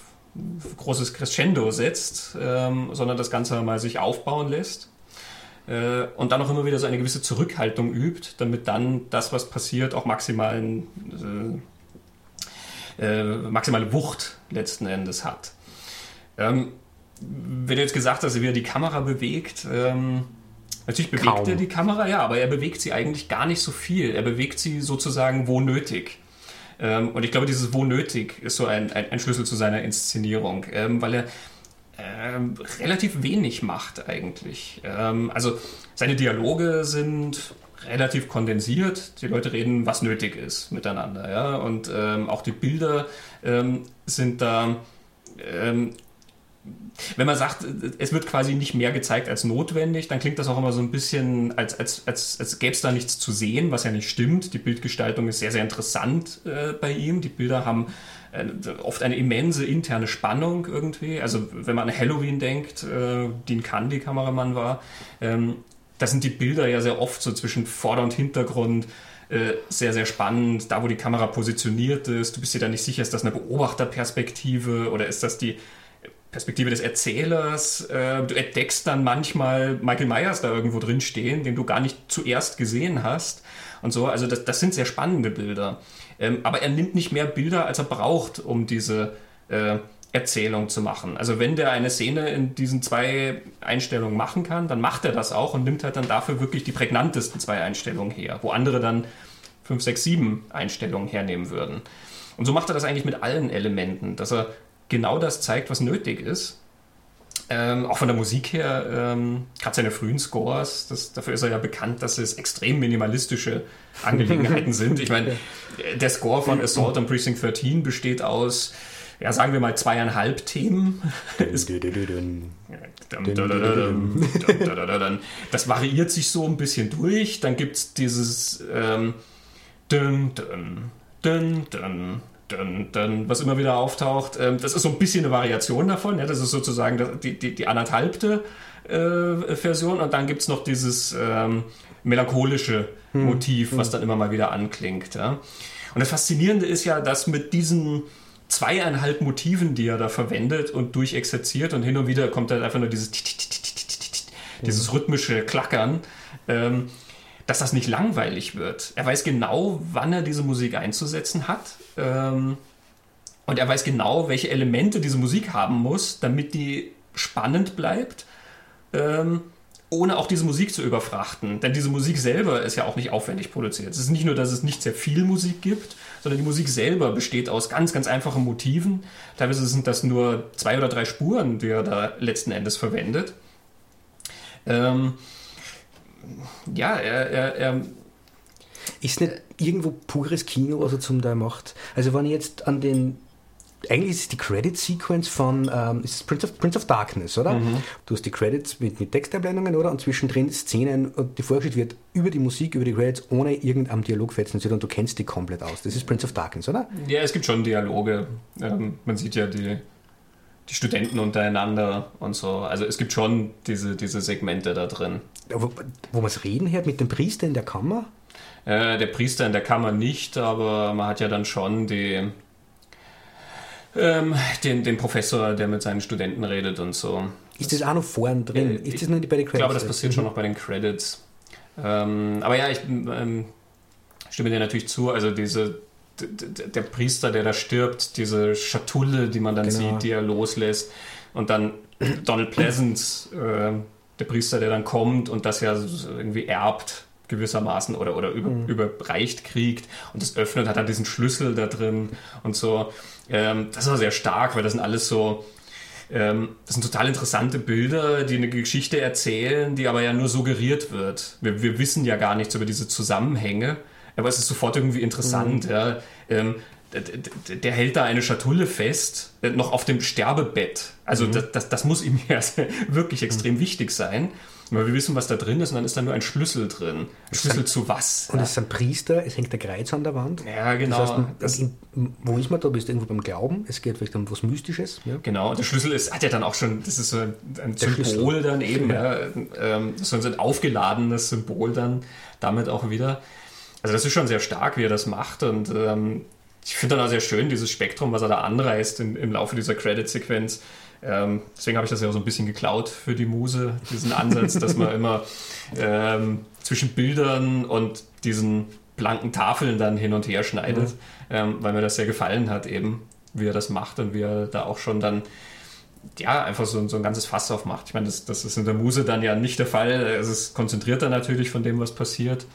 großes Crescendo setzt, ähm, sondern das Ganze mal sich aufbauen lässt äh, und dann auch immer wieder so eine gewisse Zurückhaltung übt, damit dann das, was passiert, auch maximalen, äh, äh, maximale Wucht letzten Endes hat. Ähm, wenn du jetzt gesagt hast, wie er die Kamera bewegt, ähm, Natürlich bewegt Kaum. er die Kamera, ja, aber er bewegt sie eigentlich gar nicht so viel. Er bewegt sie sozusagen wo nötig. Ähm, und ich glaube, dieses wo nötig ist so ein, ein, ein Schlüssel zu seiner Inszenierung, ähm, weil er ähm, relativ wenig macht eigentlich. Ähm, also seine Dialoge sind relativ kondensiert. Die Leute reden, was nötig ist miteinander. Ja? Und ähm, auch die Bilder ähm, sind da wenn man sagt, es wird quasi nicht mehr gezeigt als notwendig, dann klingt das auch immer so ein bisschen, als, als, als, als gäbe es da nichts zu sehen, was ja nicht stimmt. Die Bildgestaltung ist sehr, sehr interessant äh, bei ihm. Die Bilder haben äh, oft eine immense interne Spannung irgendwie. Also wenn man an Halloween denkt, äh, Dean Candy Kameramann war, ähm, da sind die Bilder ja sehr oft so zwischen Vorder- und Hintergrund äh, sehr, sehr spannend. Da, wo die Kamera positioniert ist, du bist dir da nicht sicher, ist das eine Beobachterperspektive oder ist das die Perspektive des Erzählers. Äh, du entdeckst dann manchmal Michael Myers da irgendwo drin stehen, den du gar nicht zuerst gesehen hast und so. Also das, das sind sehr spannende Bilder. Ähm, aber er nimmt nicht mehr Bilder, als er braucht, um diese äh, Erzählung zu machen. Also wenn der eine Szene in diesen zwei Einstellungen machen kann, dann macht er das auch und nimmt halt dann dafür wirklich die prägnantesten zwei Einstellungen her, wo andere dann fünf, sechs, sieben Einstellungen hernehmen würden. Und so macht er das eigentlich mit allen Elementen, dass er genau das zeigt, was nötig ist. Ähm, auch von der Musik her, ähm, gerade seine frühen Scores, das, dafür ist er ja bekannt, dass es extrem minimalistische Angelegenheiten sind. Ich meine, der Score von Assault on Precinct 13 besteht aus, ja, sagen wir mal, zweieinhalb Themen. das variiert sich so ein bisschen durch. Dann gibt es dieses ähm, dun, dun, dun, dun, dun, dun, was immer wieder auftaucht. Ähm, das ist so ein bisschen eine Variation davon. Ja? Das ist sozusagen die, die, die anderthalbte äh, Version. Und dann gibt es noch dieses ähm, melancholische hm. Motiv, was hm. dann immer mal wieder anklingt. Ja? Und das Faszinierende ist ja, dass mit diesen zweieinhalb Motiven, die er da verwendet und durchexerziert und hin und wieder kommt dann einfach nur dieses dieses rhythmische Klackern, ähm, dass das nicht langweilig wird. Er weiß genau, wann er diese Musik einzusetzen hat. Ähm, und er weiß genau, welche Elemente diese Musik haben muss, damit die spannend bleibt, ähm, ohne auch diese Musik zu überfrachten. Denn diese Musik selber ist ja auch nicht aufwendig produziert. Es ist nicht nur, dass es nicht sehr viel Musik gibt, sondern die Musik selber besteht aus ganz, ganz einfachen Motiven. Teilweise sind das nur zwei oder drei Spuren, die er da letzten Endes verwendet. Ähm, ja, er, er, er ist nicht irgendwo pures Kino, was er zum Teil macht. Also wenn ich jetzt an den eigentlich ist es die Credit-Sequence von ähm, ist Prince, of, Prince of Darkness, oder? Mhm. Du hast die Credits mit, mit Texteinblendungen, oder? Und zwischendrin Szenen und die vorgestellt wird über die Musik, über die Credits, ohne irgendeinem Dialog fetzen und du kennst die komplett aus. Das ist Prince of Darkness, oder? Ja, es gibt schon Dialoge. Ähm, man sieht ja die, die Studenten untereinander und so. Also es gibt schon diese, diese Segmente da drin. Wo, wo man es reden hört mit dem Priester in der Kammer? Äh, der Priester in der Kammer nicht, aber man hat ja dann schon die, ähm, den, den Professor, der mit seinen Studenten redet und so. Ist das auch noch vorn drin? Äh, ist das nur bei den Credits? Ich glaube, das passiert mhm. schon noch bei den Credits. Ähm, aber ja, ich ähm, stimme dir natürlich zu. Also diese der Priester, der da stirbt, diese Schatulle, die man dann genau. sieht, die er loslässt. Und dann Donald Pleasant, äh, der Priester, der dann kommt und das ja irgendwie erbt gewissermaßen oder, oder über, mhm. überreicht kriegt und das öffnet, hat dann diesen Schlüssel da drin und so. Ähm, das war sehr stark, weil das sind alles so, ähm, das sind total interessante Bilder, die eine Geschichte erzählen, die aber ja nur suggeriert wird. Wir, wir wissen ja gar nichts über diese Zusammenhänge, aber es ist sofort irgendwie interessant. Mhm. Ja. Ähm, der hält da eine Schatulle fest, äh, noch auf dem Sterbebett. Also mhm. das, das, das, muss ihm ja wirklich extrem mhm. wichtig sein. Weil wir wissen, was da drin ist und dann ist da nur ein Schlüssel drin. Ein Schlüssel zu was? Und ja. es ist ein Priester, es hängt der Kreuz an der Wand. Ja, genau. Das heißt, wo ist man da? Bist du irgendwo beim Glauben? Es geht vielleicht um was Mystisches. Ja? Genau, der Schlüssel ist, hat ja dann auch schon, das ist so ein, ein Symbol Schlüssel. dann eben, ja. Ähm, so ein aufgeladenes Symbol dann damit auch wieder. Also das ist schon sehr stark, wie er das macht und ähm, ich finde dann auch sehr schön, dieses Spektrum, was er da anreißt in, im Laufe dieser Credit-Sequenz. Ähm, deswegen habe ich das ja auch so ein bisschen geklaut für die Muse, diesen Ansatz, dass man immer ähm, zwischen Bildern und diesen blanken Tafeln dann hin und her schneidet, mhm. ähm, weil mir das sehr gefallen hat, eben, wie er das macht und wie er da auch schon dann ja, einfach so, so ein ganzes Fass aufmacht. Ich meine, das, das ist in der Muse dann ja nicht der Fall. Es ist konzentrierter natürlich von dem, was passiert.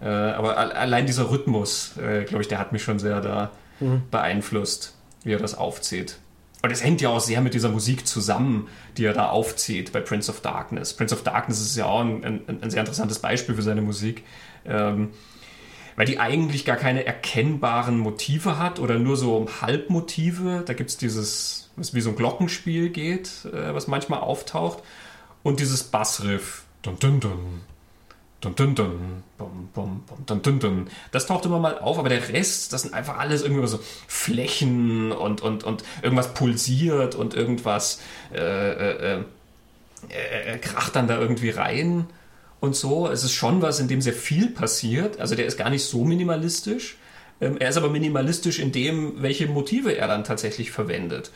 Äh, aber allein dieser Rhythmus, äh, glaube ich, der hat mich schon sehr da mhm. beeinflusst, wie er das aufzieht. Und es hängt ja auch sehr mit dieser Musik zusammen, die er da aufzieht bei Prince of Darkness. Prince of Darkness ist ja auch ein, ein, ein sehr interessantes Beispiel für seine Musik. Ähm, weil die eigentlich gar keine erkennbaren Motive hat oder nur so Halbmotive. Da gibt es dieses, was wie so ein Glockenspiel geht, äh, was manchmal auftaucht. Und dieses Bassriff. Dun, dun, dun. Dun, dun, dun, bum, bum, bum, dun, dun, dun. Das taucht immer mal auf, aber der Rest, das sind einfach alles irgendwie so Flächen und, und, und irgendwas pulsiert und irgendwas äh, äh, äh, äh kracht dann da irgendwie rein und so. Es ist schon was, in dem sehr viel passiert. Also der ist gar nicht so minimalistisch. Ähm, er ist aber minimalistisch in dem, welche Motive er dann tatsächlich verwendet.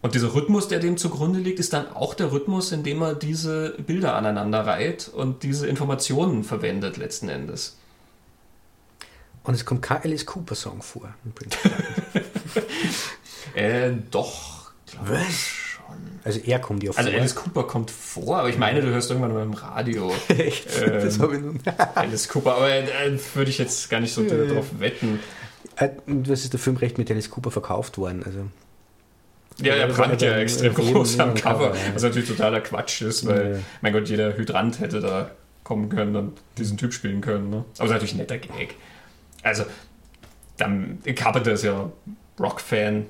Und dieser Rhythmus, der dem zugrunde liegt, ist dann auch der Rhythmus, in dem er diese Bilder aneinander reiht und diese Informationen verwendet letzten Endes. Und es kommt kein Alice Cooper Song vor. äh, doch. Was? Schon. Also er kommt ja vor. Also Alice Cooper kommt vor, aber ich meine, du hörst irgendwann mal im Radio. Echt? Ähm, das habe ich nun. Alice Cooper, aber äh, würde ich jetzt gar nicht so ja, drauf wetten. Äh, was ist der Filmrecht mit Alice Cooper verkauft worden? Also ja, er prangt ja extrem groß am Cover, was natürlich totaler Quatsch ist, weil, ja. mein Gott, jeder Hydrant hätte da kommen können und diesen Typ spielen können. Ne? Aber es ist natürlich ein netter Gag. Also, dann, Carpenter ist ja Rock-Fan.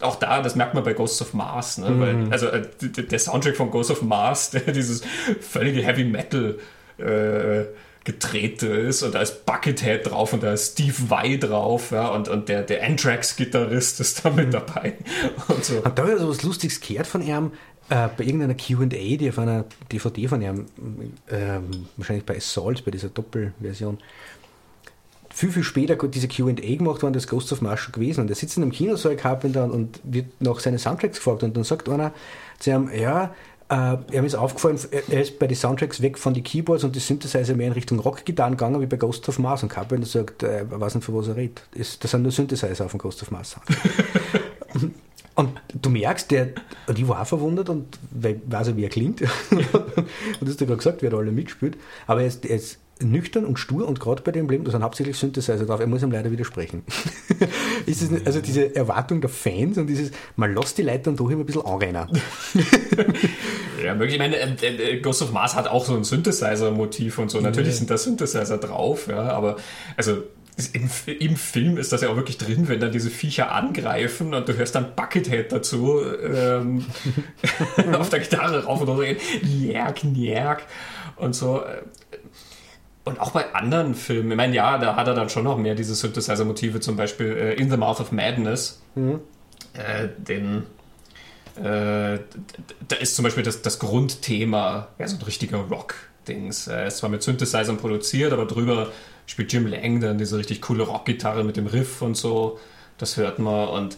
Auch da, das merkt man bei Ghosts of Mars. Ne? Mhm. Weil, also, äh, der Soundtrack von Ghosts of Mars, der dieses völlige Heavy Metal. Äh, gedreht ist und da ist Buckethead drauf und da ist Steve Vai drauf ja, und, und der, der Anthrax-Gitarrist ist da mit mhm. dabei. Und so. Hat da ja so was Lustiges gehört von ihm äh, bei irgendeiner QA, die auf einer DVD von ihm, äh, wahrscheinlich bei Assault, bei dieser Doppelversion, viel, viel später diese QA gemacht worden, das Ghost of Mars schon gewesen. Und der sitzt in einem Kinosaal Carpenter und wird nach seinen Soundtracks gefragt und dann sagt einer zu ihm, ja, äh, er ist aufgefallen, er ist bei den Soundtracks weg von den Keyboards und die Synthesizer mehr in Richtung Rock-Gitarren gegangen, wie bei Ghost of Mars. Und Carpenter sagt, äh, weiß nicht, von was er redet. Das sind nur Synthesizer auf dem Ghost of Mars Und du merkst, der, und ich war auch verwundert und weiß ja, wie er klingt. und du hast ja gerade gesagt, wer da alle mitspielt. Aber er ist, er ist nüchtern und stur und gerade bei dem Leben, da sind hauptsächlich Synthesizer drauf, er muss ihm leider widersprechen. ist es, also diese Erwartung der Fans und dieses, man lässt die Leute dann doch immer ein bisschen anrennen. Ja, möglich. Ich meine, äh, äh, Ghost of Mars hat auch so ein Synthesizer-Motiv und so. Natürlich sind da Synthesizer drauf, ja, aber also im, im, Film ist das ja auch wirklich drin, wenn dann diese Viecher angreifen und du hörst dann Buckethead dazu ähm, auf der Gitarre rauf und runter, Njerk, Njerk und so. Und auch bei anderen Filmen, ich meine, ja, da hat er dann schon noch mehr diese Synthesizer-Motive, zum Beispiel äh, In the Mouth of Madness. Mhm. Äh, den, äh, da ist zum Beispiel das, das Grundthema, ja, so ein richtiger Rock-Dings. Er ist zwar mit Synthesizern produziert, aber drüber spielt Jim Lang dann diese richtig coole Rock-Gitarre mit dem Riff und so. Das hört man. Und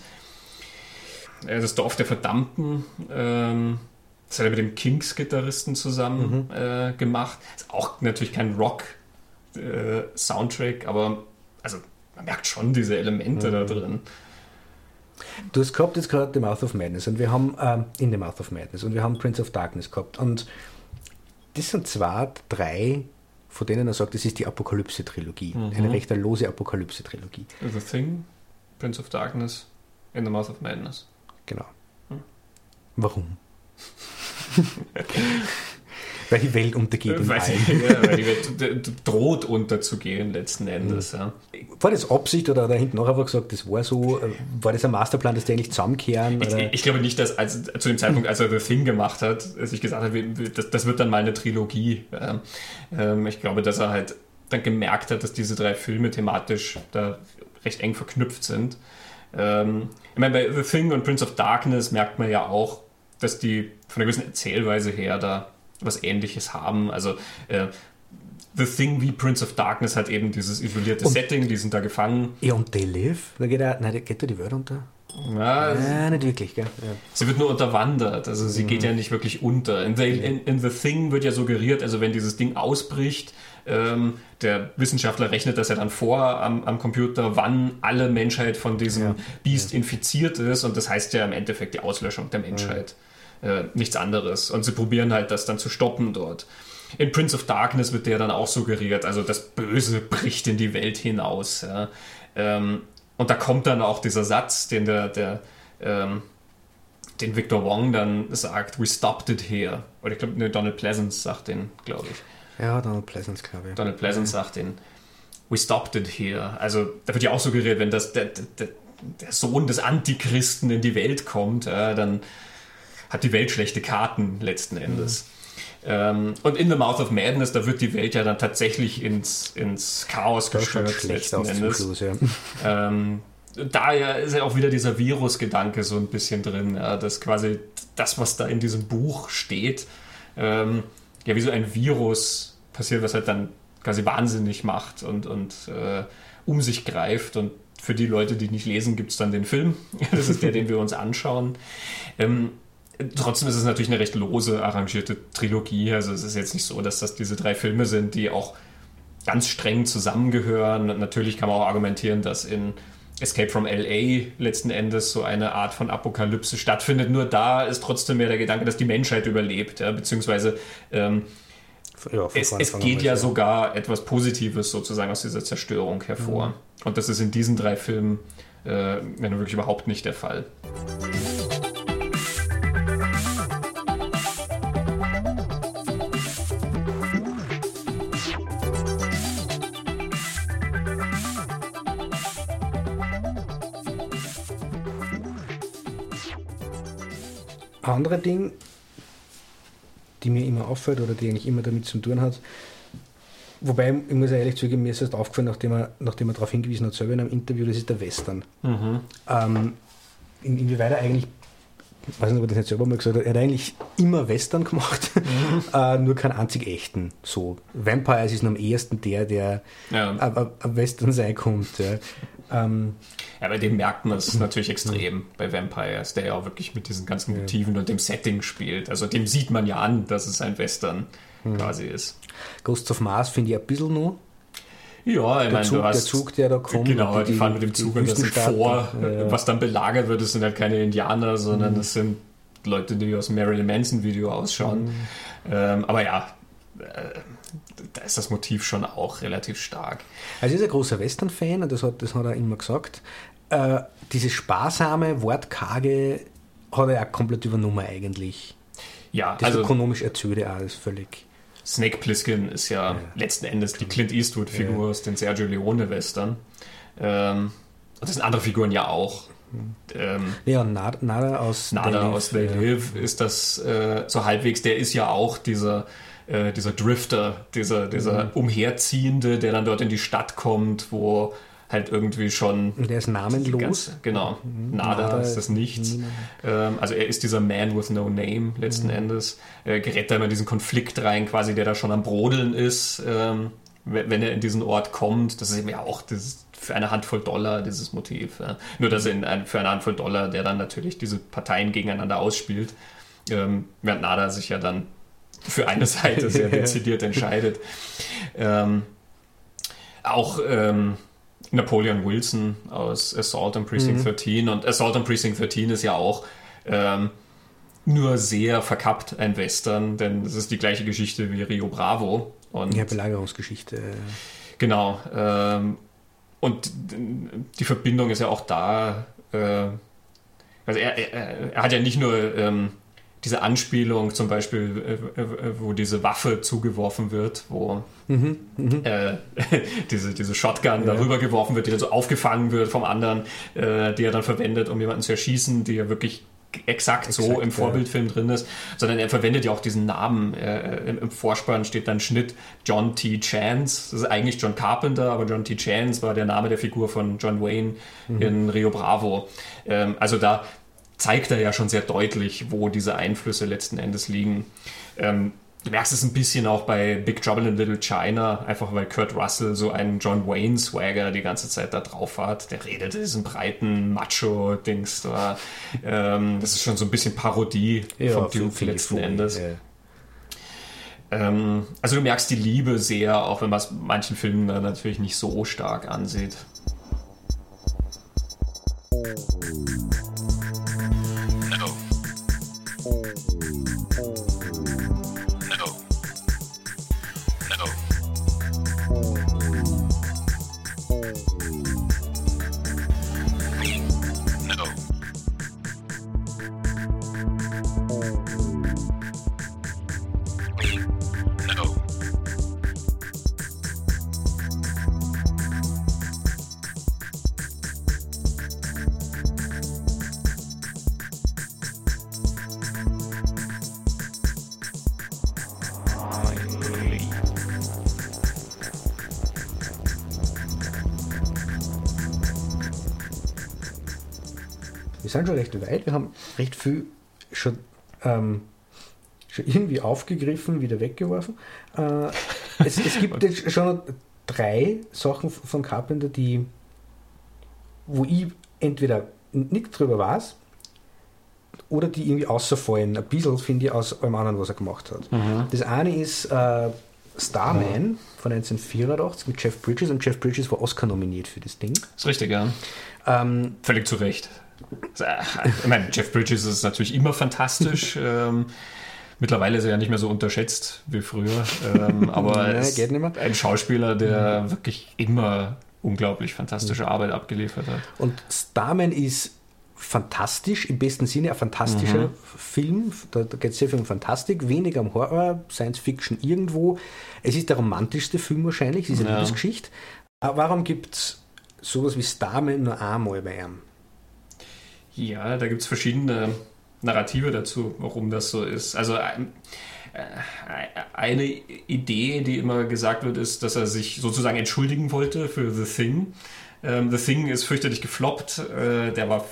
äh, das Dorf der Verdammten. Ähm, das hat er mit dem Kings-Gitarristen zusammen mhm. äh, gemacht. Ist auch natürlich kein Rock-Soundtrack, äh, aber also man merkt schon diese Elemente mhm. da drin. Du hast gehabt jetzt gerade The Mouth of Madness und wir haben ähm, in The Mouth of Madness und wir haben Prince of Darkness gehabt und das sind zwei, drei, von denen er sagt, das ist die Apokalypse-Trilogie. Mhm. Eine recht lose Apokalypse-Trilogie. The Thing, Prince of Darkness, In the Mouth of Madness. Genau. Mhm. Warum? weil die Welt untergeht. Weil, ja, weil, die Welt droht unterzugehen letzten Endes. Mhm. Ja. War das Absicht oder da hinten noch einfach gesagt, das war so, äh, war das ein Masterplan, dass die eigentlich zusammenkehren? Ich, ich, glaube nicht, dass als, zu dem Zeitpunkt, als er The Thing gemacht hat, sich gesagt hat, das, das, wird dann mal eine Trilogie. Ähm, ich glaube, dass er halt dann gemerkt hat, dass diese drei Filme thematisch da recht eng verknüpft sind. Ähm, ich meine, bei The Thing und Prince of Darkness merkt man ja auch, dass die von der gewissen Erzählweise her da was ähnliches haben. Also äh, The Thing wie Prince of Darkness hat eben dieses isolierte und, Setting, die sind da gefangen. Ja, und They Live, da geht er, nein, geht da die Welt unter? Ja, Ja, nicht wirklich, gell? Ja. Sie wird nur unterwandert, also sie geht ja nicht wirklich unter. In the, in, in the Thing wird ja suggeriert, also wenn dieses Ding ausbricht, ähm, der Wissenschaftler rechnet das ja dann vor am, am Computer, wann alle Menschheit von diesem Ja. Biest infiziert ist und das heißt ja im Endeffekt die Auslöschung der Menschheit. Äh, nichts anderes. Und sie probieren halt das dann zu stoppen dort. In Prince of Darkness wird der dann auch suggeriert, also das Böse bricht in die Welt hinaus. Ja. Ähm, und da kommt dann auch dieser Satz, den der, der ähm, den Victor Wong dann sagt, we stopped it here. Oder ich glaube, ne, Donald Pleasance sagt den, glaube ich. Ja, Donald Pleasance, glaube ich. Donald Pleasance sagt den, we stopped it here. Also da wird ja auch suggeriert, wenn das, der, der, der Sohn des Antichristen in die Welt kommt, äh, dann hat die Welt schlechte Karten letzten Endes. Ähm, und in The Mouth of Madness, da wird die Welt ja dann tatsächlich ins, ins Chaos gestürzt letzten Endes. Schluss, ja. Ähm, daher ist ja auch wieder dieser Virus-Gedanke so ein bisschen drin, ja, dass quasi das, was da in diesem Buch steht, ähm, ja wie so ein Virus passiert, was halt dann quasi wahnsinnig macht und, und äh, um sich greift. Und für die Leute, die nicht lesen, gibt es dann den Film. Das ist der, den wir uns anschauen. Ähm, Trotzdem ist es natürlich eine recht lose arrangierte Trilogie. Also es ist jetzt nicht so, dass das diese drei Filme sind, die auch ganz streng zusammengehören. Und natürlich kann man auch argumentieren, dass in Escape from LA letzten Endes so eine Art von Apokalypse stattfindet. Nur da ist trotzdem mehr der Gedanke, dass die Menschheit überlebt, ja, beziehungsweise ähm, ja es, es geht ja sogar etwas Positives sozusagen aus dieser Zerstörung hervor. Und das ist in diesen drei Filmen äh, wirklich überhaupt nicht der Fall. Andere Ding, die mir immer auffällt oder die eigentlich immer damit zu tun hat, wobei ich muss ehrlich zugeben, mir ist erst aufgefallen, nachdem er, nachdem er darauf hingewiesen hat, selber in einem Interview, das ist der Western. Ähm, in, inwieweit er eigentlich, ich weiß nicht, ob er das nicht selber mal gesagt hat, er hat eigentlich immer Western gemacht, äh, nur keinen einzig echten. So. Vampires ist noch am ehesten der, der Ja. am- am am Western sein kommt. Ja. Ähm, Ja, bei dem merkt man es natürlich extrem bei Vampires, der ja auch wirklich mit diesen ganzen Motiven und dem Setting spielt. Also dem sieht man ja an, dass es ein Western quasi ist. Ghosts of Mars finde ich ein bisschen noch. Ja, ich meine, Zug, du hast. der Zug, der da kommt. Genau, und die, fahren mit dem Zug und das sind vor, Ja, was dann belagert wird, das sind halt keine Indianer, sondern das sind Leute, die aus dem Marilyn Manson Video ausschauen. Ähm, aber ja, äh, da ist das Motiv schon auch relativ stark. Also er ist ein großer Western-Fan und das hat, das hat er immer gesagt. Äh, dieses sparsame, wortkarge hat er auch komplett übernommen eigentlich. Ja, Das also ökonomisch erzählte auch ist völlig. Snake Plissken ist ja, letzten Endes die Clint Eastwood-Figur Ja. aus den Sergio Leone-Western. Ähm, und das sind andere Figuren ja auch. Ähm, Ja, Nada, Nada aus Nada They Live, aus They ja. Live ist das äh, so halbwegs, der ist ja auch dieser, äh, dieser Drifter, dieser, Mhm. dieser Umherziehende, der dann dort in die Stadt kommt, wo halt irgendwie schon der ist namenlos. ganze, genau, Nada, Nada ist das Nichts. Ähm, also er ist dieser Man with no name letzten Endes. Er gerät da immer in diesen Konflikt rein, quasi, der da schon am Brodeln ist, ähm, wenn er in diesen Ort kommt. Das ist eben ja auch das, für eine Handvoll Dollar dieses Motiv. Ja. Nur dass er in ein, für eine Handvoll Dollar, der dann natürlich diese Parteien gegeneinander ausspielt, ähm, während Nada sich ja dann für eine Seite sehr dezidiert entscheidet. Ähm, auch ähm, Napoleon Wilson aus Assault on Precinct 13 und Assault on Precinct 13 ist ja auch ähm, nur sehr verkappt ein Western, denn es ist die gleiche Geschichte wie Rio Bravo. Und Ja, Belagerungsgeschichte. Genau. Ähm, und die Verbindung ist ja auch da. Äh, also er, er, er hat ja nicht nur ähm, diese Anspielung, zum Beispiel, äh, äh, wo diese Waffe zugeworfen wird, wo äh, diese, diese Shotgun darüber geworfen wird, die dann so aufgefangen wird vom anderen, äh, die er dann verwendet, um jemanden zu erschießen, die ja wirklich exakt, so Exakt, im ja. Vorbildfilm drin ist, sondern er verwendet ja auch diesen Namen. Äh, im, Im Vorspann steht dann Schnitt John T. Chance. Das ist eigentlich John Carpenter, aber John T. Chance war der Name der Figur von John Wayne in Rio Bravo. Ähm, also da zeigt er ja schon sehr deutlich, wo diese Einflüsse letzten Endes liegen. Ähm, Du merkst es ein bisschen auch bei Big Trouble in Little China, einfach weil Kurt Russell so einen John Wayne Swagger die ganze Zeit da drauf hat. Der redet diesen breiten Macho-Dings da. Ähm, das ist schon so ein bisschen Parodie ja, vom Duke letzten Endes. Ja. Ähm, also du merkst die Liebe sehr, auch wenn man es manchen Filmen dann natürlich nicht so stark ansieht. Sind schon recht weit. Wir haben recht viel schon, ähm, schon irgendwie aufgegriffen, wieder weggeworfen. Äh, es, es, gibt jetzt schon drei Sachen von Carpenter, die, wo ich entweder nichts drüber weiß oder die irgendwie außerfallen. Ein bisschen, finde ich, aus allem anderen, was er gemacht hat. Mhm. Das eine ist äh, Starman mhm. von 1984 mit Jeff Bridges und Jeff Bridges war Oscar nominiert für das Ding. Das ist richtig, ja. Ähm, Völlig zu Recht. Ich meine, Jeff Bridges ist natürlich immer fantastisch. ähm, mittlerweile ist er ja nicht mehr so unterschätzt wie früher. Ähm, aber ja, ist ein Schauspieler, der mhm. wirklich immer unglaublich fantastische mhm. Arbeit abgeliefert hat. Und Starman ist fantastisch, im besten Sinne ein fantastischer mhm. Film. Da, da geht es sehr viel um Fantastik, weniger um Horror, Science Fiction irgendwo. Es ist der romantischste Film wahrscheinlich, es ist eine ja. Liebesgeschichte. Aber warum gibt es sowas wie Starman nur einmal bei ihm? Ja, da gibt es verschiedene Narrative dazu, warum das so ist. Also äh, eine Idee, die immer gesagt wird, ist, dass er sich sozusagen entschuldigen wollte für The Thing. Ähm, The Thing ist fürchterlich gefloppt. Äh, der war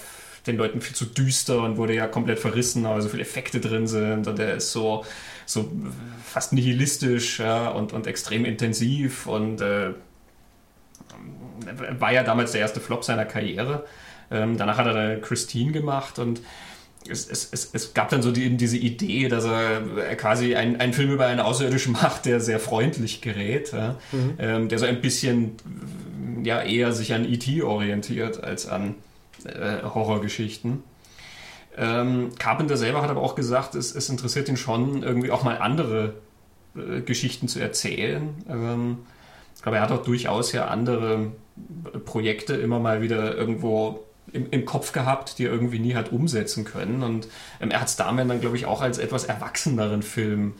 den Leuten viel zu düster und wurde ja komplett verrissen, weil so viele Effekte drin sind und der ist so, so fast nihilistisch ja, und, und extrem intensiv und äh, war ja damals der erste Flop seiner Karriere. Ähm, danach hat er dann Christine gemacht und es, es, es, es, gab dann so die, diese Idee, dass er quasi einen, einen Film über einen Außerirdischen macht, der sehr freundlich gerät, ja? mhm. ähm, der so ein bisschen ja, eher sich an E.T. orientiert als an äh, Horrorgeschichten. Ähm, Carpenter selber hat aber auch gesagt, es, es interessiert ihn schon, irgendwie auch mal andere äh, Geschichten zu erzählen. Ähm, ich glaube, er hat auch durchaus ja andere Projekte immer mal wieder irgendwo im, im, Kopf gehabt, die er irgendwie nie hat umsetzen können. Und ähm, er hat Starman dann, glaube ich, auch als etwas erwachseneren Film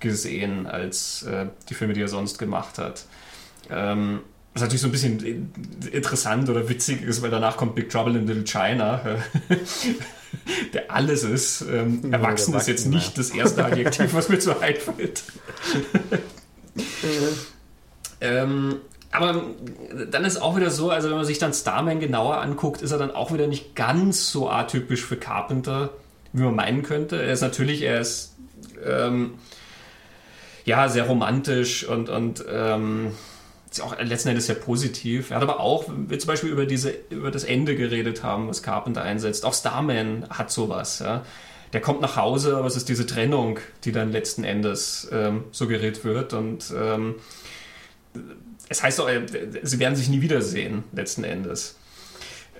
gesehen als äh, die Filme, die er sonst gemacht hat. Ähm, was natürlich so ein bisschen interessant oder witzig ist, weil danach kommt Big Trouble in Little China, der alles ist. Ähm, ja, erwachsen ist jetzt nicht das erste Adjektiv, was mir zu einfällt. ähm, aber dann ist auch wieder so, also wenn man sich dann Starman genauer anguckt, ist er dann auch wieder nicht ganz so atypisch für Carpenter, wie man meinen könnte. Er ist natürlich, er ist ähm, ja sehr romantisch und, und ähm, ist auch letzten Endes sehr positiv. Er hat aber auch, wir zum Beispiel über diese, über das Ende geredet haben, was Carpenter einsetzt. Auch Starman hat sowas, ja. Der kommt nach Hause, aber es ist diese Trennung, die dann letzten Endes ähm, suggeriert wird und ähm, es heißt auch, äh, sie werden sich nie wiedersehen, letzten Endes.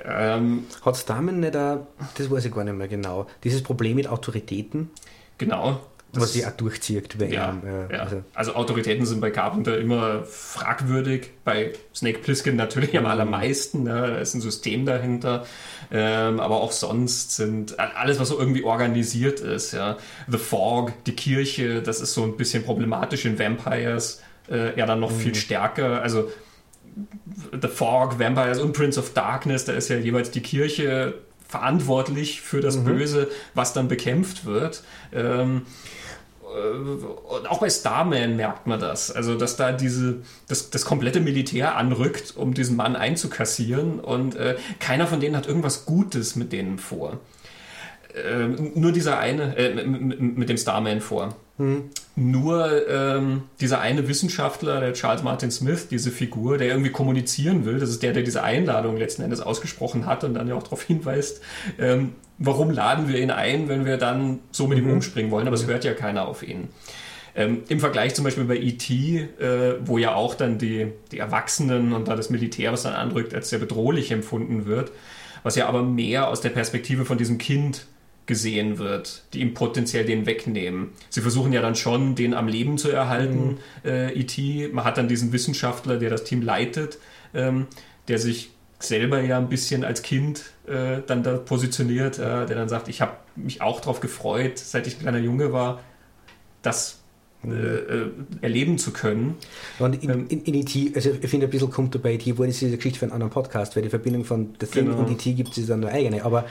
Ähm, Hat Starman nicht da, das weiß ich gar nicht mehr genau, dieses Problem mit Autoritäten? Genau. Was sie auch durchzieht bei ja, ihm. Ja. Also. also. Autoritäten sind bei Carpenter immer fragwürdig, bei Snake Plissken natürlich am mhm. allermeisten, ja, da ist ein System dahinter, ähm, aber auch sonst sind alles, was so irgendwie organisiert ist, ja. The Fog, die Kirche, das ist so ein bisschen problematisch in Vampires, äh, ja dann noch mhm. viel stärker. Also The Fog, Vampires und Prince of Darkness, da ist ja jeweils die Kirche verantwortlich für das mhm. Böse, was dann bekämpft wird. Ähm, äh, und auch bei Starman merkt man das. Also, dass da diese, das, das komplette Militär anrückt, um diesen Mann einzukassieren und äh, keiner von denen hat irgendwas Gutes mit denen vor. Äh, nur dieser eine, äh, mit dem Starman vor. Nur ähm, dieser eine Wissenschaftler, der Charles Martin Smith, diese Figur, der irgendwie kommunizieren will, das ist der, der diese Einladung letzten Endes ausgesprochen hat und dann ja auch darauf hinweist, ähm, warum laden wir ihn ein, wenn wir dann so mit mhm. ihm umspringen wollen, aber es hört ja keiner auf ihn. Ähm, Im Vergleich zum Beispiel bei E.T., äh, wo ja auch dann die, die Erwachsenen und da das Militär, was dann anrückt, als sehr bedrohlich empfunden wird, was ja aber mehr aus der Perspektive von diesem Kind gesehen wird, die ihm potenziell den wegnehmen. Sie versuchen ja dann schon, den am Leben zu erhalten, mhm. äh, E.T. Man hat dann diesen Wissenschaftler, der das Team leitet, ähm, der sich selber ja ein bisschen als Kind äh, dann da positioniert, äh, der dann sagt, ich habe mich auch darauf gefreut, seit ich ein kleiner Junge war, das äh, äh, erleben zu können. Und in, ähm, in, in E.T., also ich finde ein bisschen kommt dabei E.T., wo ist diese Geschichte für einen anderen Podcast, weil die Verbindung von The Thing genau. und E.T. gibt es dann eine eigene, aber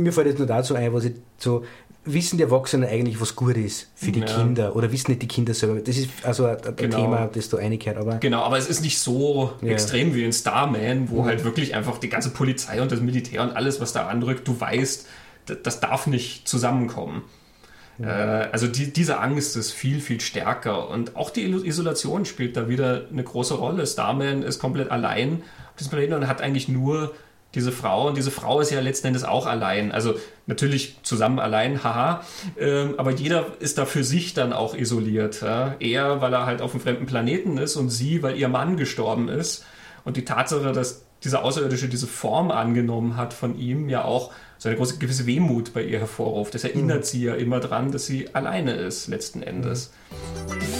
mir fällt jetzt nur dazu ein, was ich so, wissen die Erwachsenen eigentlich, was gut ist für die ja. Kinder oder wissen nicht die Kinder selber? Das ist also ein, ein genau. Thema, das du einig aber. Genau, aber es ist nicht so ja. extrem wie in Starman, wo mhm. halt wirklich einfach die ganze Polizei und das Militär und alles, was da anrückt, du weißt, das, das darf nicht zusammenkommen. Mhm. Äh, also die, diese Angst ist viel, viel stärker und auch die Isolation spielt da wieder eine große Rolle. Starman ist komplett allein auf diesem Planeten und hat eigentlich nur diese Frau. Und diese Frau ist ja letzten Endes auch allein. Also natürlich zusammen allein, haha. Ähm, aber jeder ist da für sich dann auch isoliert. Ja? Er, weil er halt auf einem fremden Planeten ist und sie, weil ihr Mann gestorben ist. Und die Tatsache, dass dieser Außerirdische diese Form angenommen hat von ihm, ja auch so eine große gewisse Wehmut bei ihr hervorruft. Das erinnert mhm. sie ja immer dran, dass sie alleine ist, letzten Endes. Mhm.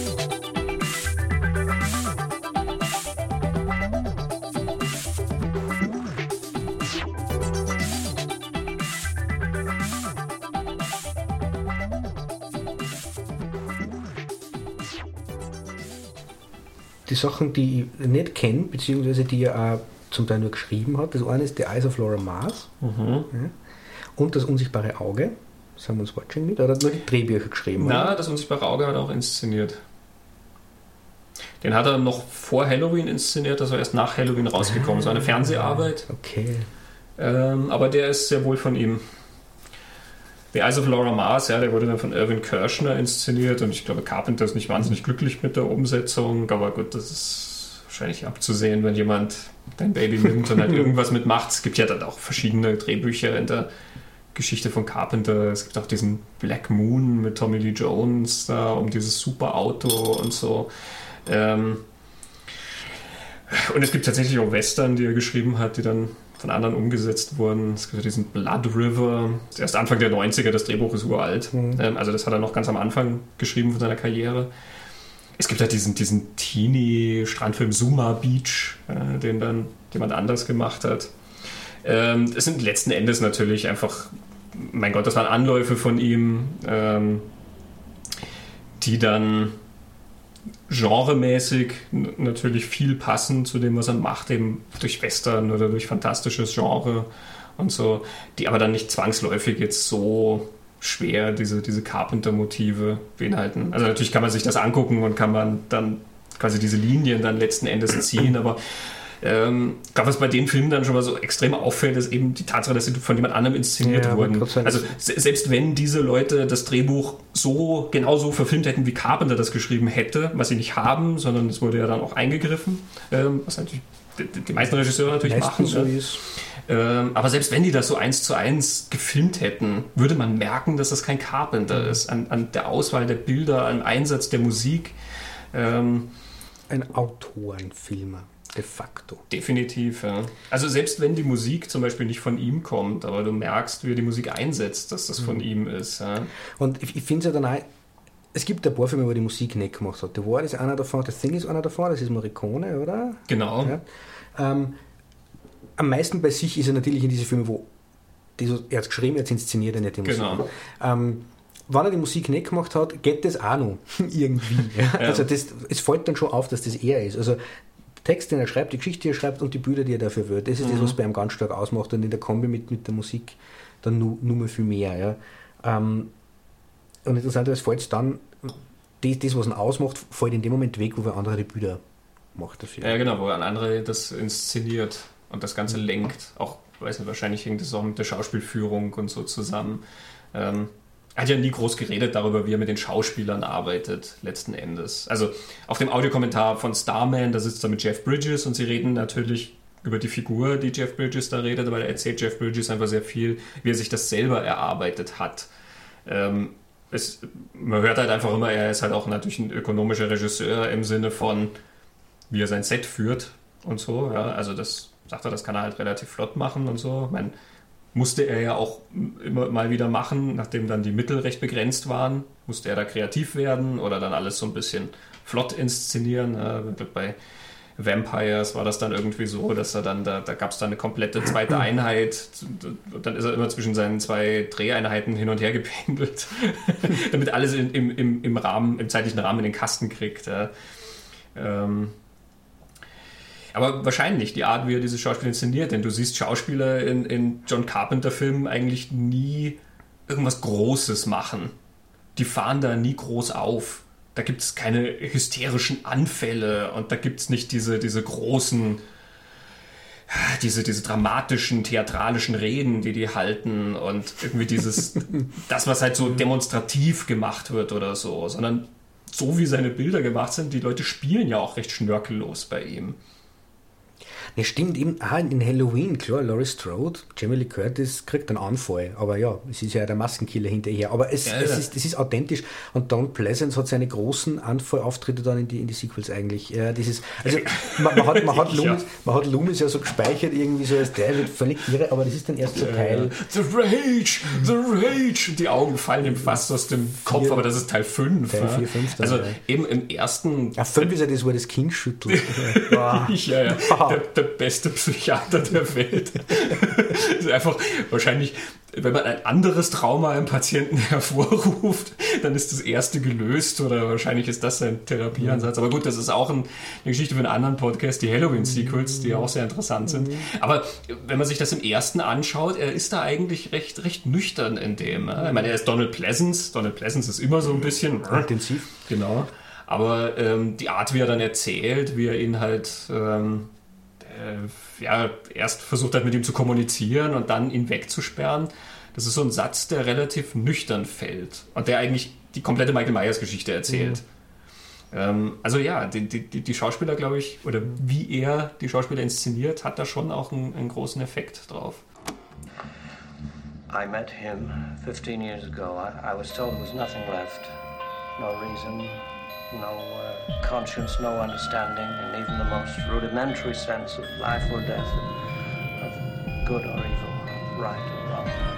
Die Sachen, die ich nicht kenne, beziehungsweise die er auch zum Teil nur geschrieben hat. Das eine ist The Eyes of Laura Mars mhm. ja. und Das unsichtbare Auge. Someone's Watching Me. Da hat er nur die Drehbücher geschrieben. Na, oder? Das unsichtbare Auge hat er auch inszeniert. Den hat er noch vor Halloween inszeniert, also erst nach Halloween rausgekommen. Ah, so eine Fernseharbeit. Okay. Ähm, aber der ist sehr wohl von ihm. The Eyes of Laura Mars, ja, der wurde dann von Irvin Kirschner inszeniert und ich glaube, Carpenter ist nicht wahnsinnig glücklich mit der Umsetzung, aber gut, das ist wahrscheinlich abzusehen, wenn jemand dein Baby nimmt und halt irgendwas mitmacht. Es gibt ja dann auch verschiedene Drehbücher in der Geschichte von Carpenter. Es gibt auch diesen Black Moon mit Tommy Lee Jones da um dieses super Auto und so. Ähm und es gibt tatsächlich auch Western, die er geschrieben hat, die dann von anderen umgesetzt wurden. Es gibt ja diesen Blood River. Erst Anfang der 90er, das Drehbuch ist uralt. Mhm. Ähm, also das hat er noch ganz am Anfang geschrieben von seiner Karriere. Es gibt halt diesen, diesen Teenie-Strandfilm Suma Beach, äh, den dann jemand anders gemacht hat. Ähm, es sind letzten Endes natürlich einfach, mein Gott, das waren Anläufe von ihm, ähm, die dann genremäßig natürlich viel passen zu dem, was er macht, eben durch Western oder durch fantastisches Genre und so, die aber dann nicht zwangsläufig jetzt so schwer diese, diese Carpenter-Motive beinhalten. Also natürlich kann man sich das angucken und kann man dann quasi diese Linien dann letzten Endes ziehen, aber ähm, ich glaube, was bei den Filmen dann schon mal so extrem auffällt, ist eben die Tatsache, dass sie von jemand anderem inszeniert ja, wurden. Also selbst wenn diese Leute das Drehbuch so genau so verfilmt hätten, wie Carpenter das geschrieben hätte, was sie nicht haben, sondern es wurde ja dann auch eingegriffen, ähm, was natürlich die, die meisten Regisseure natürlich machen. So ne? ähm, aber selbst wenn die das so eins zu eins gefilmt hätten, würde man merken, dass das kein Carpenter mhm. ist. An, an der Auswahl der Bilder, am Einsatz der Musik. Ähm, ein Autorenfilmer de facto. Definitiv, ja. Also selbst wenn die Musik zum Beispiel nicht von ihm kommt, aber du merkst, wie er die Musik einsetzt, dass das mhm. von ihm ist. Ja. Und ich, ich finde es ja dann auch, es gibt ein paar Filme, wo die Musik nicht gemacht hat. The War ist einer davon, The Thing ist einer davon, das ist Morricone, oder? Genau. Ja. Ähm, am meisten bei sich ist er natürlich in diese Filme, wo die so, er hat geschrieben, er hat inszeniert, er nicht die Musik. Genau. Ähm, wenn er die Musik nicht gemacht hat, geht das auch noch irgendwie. Ja? Ja. Also das, es fällt dann schon auf, dass das er ist. Also Text, den er schreibt, die Geschichte, die er schreibt und die Bilder, die er dafür wird. Das ist mhm. das, was bei ihm ganz stark ausmacht und in der Kombi mit, mit der Musik dann nur, nur mehr viel mehr. Ja. Ähm, und interessant ist, fällt dann, das, das, was ihn ausmacht, fällt in dem Moment weg, wo er andere die Bilder macht dafür. Ja, genau, wo ein anderer das inszeniert und das Ganze mhm. lenkt. Auch, weiß nicht, wahrscheinlich hängt das auch mit der Schauspielführung und so zusammen. Ähm, hat ja nie groß geredet darüber, wie er mit den Schauspielern arbeitet, letzten Endes. Also auf dem Audiokommentar von Starman, da sitzt er mit Jeff Bridges und sie reden natürlich über die Figur, die Jeff Bridges da redet, aber da erzählt Jeff Bridges einfach sehr viel, wie er sich das selber erarbeitet hat. Ähm, es, man hört halt einfach immer, er ist halt auch natürlich ein ökonomischer Regisseur im Sinne von, wie er sein Set führt und so. Ja, also das sagt er, das kann er halt relativ flott machen und so. Ich meine, musste er ja auch immer mal wieder machen, nachdem dann die Mittel recht begrenzt waren, musste er da kreativ werden oder dann alles so ein bisschen flott inszenieren. Ja, bei Vampires war das dann irgendwie so, dass er dann, da, da gab es dann eine komplette zweite Einheit. Dann ist er immer zwischen seinen zwei Dreheinheiten hin und her gependelt, damit alles im, im, im Rahmen, im zeitlichen Rahmen in den Kasten kriegt. Ähm, aber wahrscheinlich die Art, wie er dieses Schauspiel inszeniert, denn du siehst Schauspieler in, in John Carpenter-Filmen eigentlich nie irgendwas Großes machen. Die fahren da nie groß auf da gibt es keine hysterischen Anfälle und da gibt es nicht diese, diese großen, diese, diese dramatischen, theatralischen Reden, die die halten und irgendwie dieses, das, was halt so demonstrativ gemacht wird oder so, sondern so wie seine Bilder gemacht sind, die Leute spielen ja auch recht schnörkellos bei ihm. Ja, stimmt, eben, ah, in Halloween, klar, Laurie Strode, Jamie Lee Curtis kriegt einen Anfall, aber ja, es ist ja der Maskenkiller hinterher, aber es, ja, es, ja. Ist, es ist authentisch und Don Pleasance hat seine großen Anfallauftritte dann in die, in die Sequels eigentlich. Ja, dieses, also man, man, hat, man, hat Loomis, man hat Loomis ja so gespeichert irgendwie so als der wird völlig irre, aber das ist dann erst so Teil... The Rage, The Rage! Die Augen fallen ihm fast aus dem Kopf, vier, aber das ist Teil 5. Teil 4, 5 Also eben im ersten... Ja, 5 ist ja das, wo das Kind schüttelt. ja, ja. Der, der beste Psychiater der Welt. ist einfach wahrscheinlich, wenn man ein anderes Trauma im Patienten hervorruft, dann ist das erste gelöst oder wahrscheinlich ist das sein Therapieansatz. Aber gut, das ist auch eine Geschichte für einen anderen Podcast, die Halloween-Sequels, die auch sehr interessant sind. Aber wenn man sich das im ersten anschaut, er ist da eigentlich recht, recht nüchtern in dem. Ich meine, er ist Donald Pleasance. Donald Pleasance ist immer so ein bisschen intensiv. Genau. Aber ähm, die Art, wie er dann erzählt, wie er ihn halt ähm, äh, ja, erst versucht hat, mit ihm zu kommunizieren und dann ihn wegzusperren. Das ist so ein Satz, der relativ nüchtern fällt und der eigentlich die komplette Michael Myers Geschichte erzählt. Mhm. Ähm, also ja, die, die, die Schauspieler, glaube ich, oder wie er die Schauspieler inszeniert, hat da schon auch einen, einen großen Effekt drauf. I met him 15 years ago. I, I was told there was nothing left. No reason, no uh, conscience, no understanding, and even the most rudimentary sense of life or death, of good or evil, right or wrong.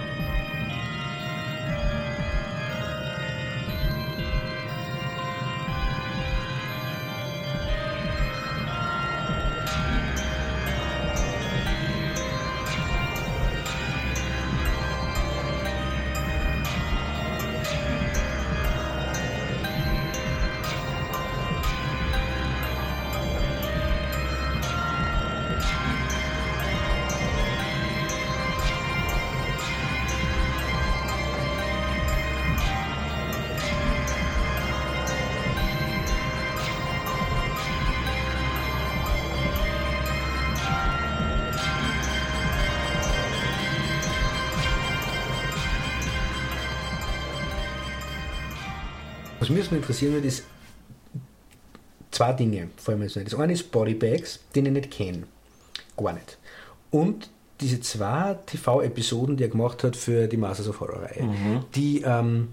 Was mich erstmal interessieren würde, ist zwei Dinge. Vor allem das eine ist Bodybags, den ich nicht kenne. Gar nicht. Und diese zwei TV-Episoden, die er gemacht hat für die Masters of Horror-Reihe, mhm. die, ähm,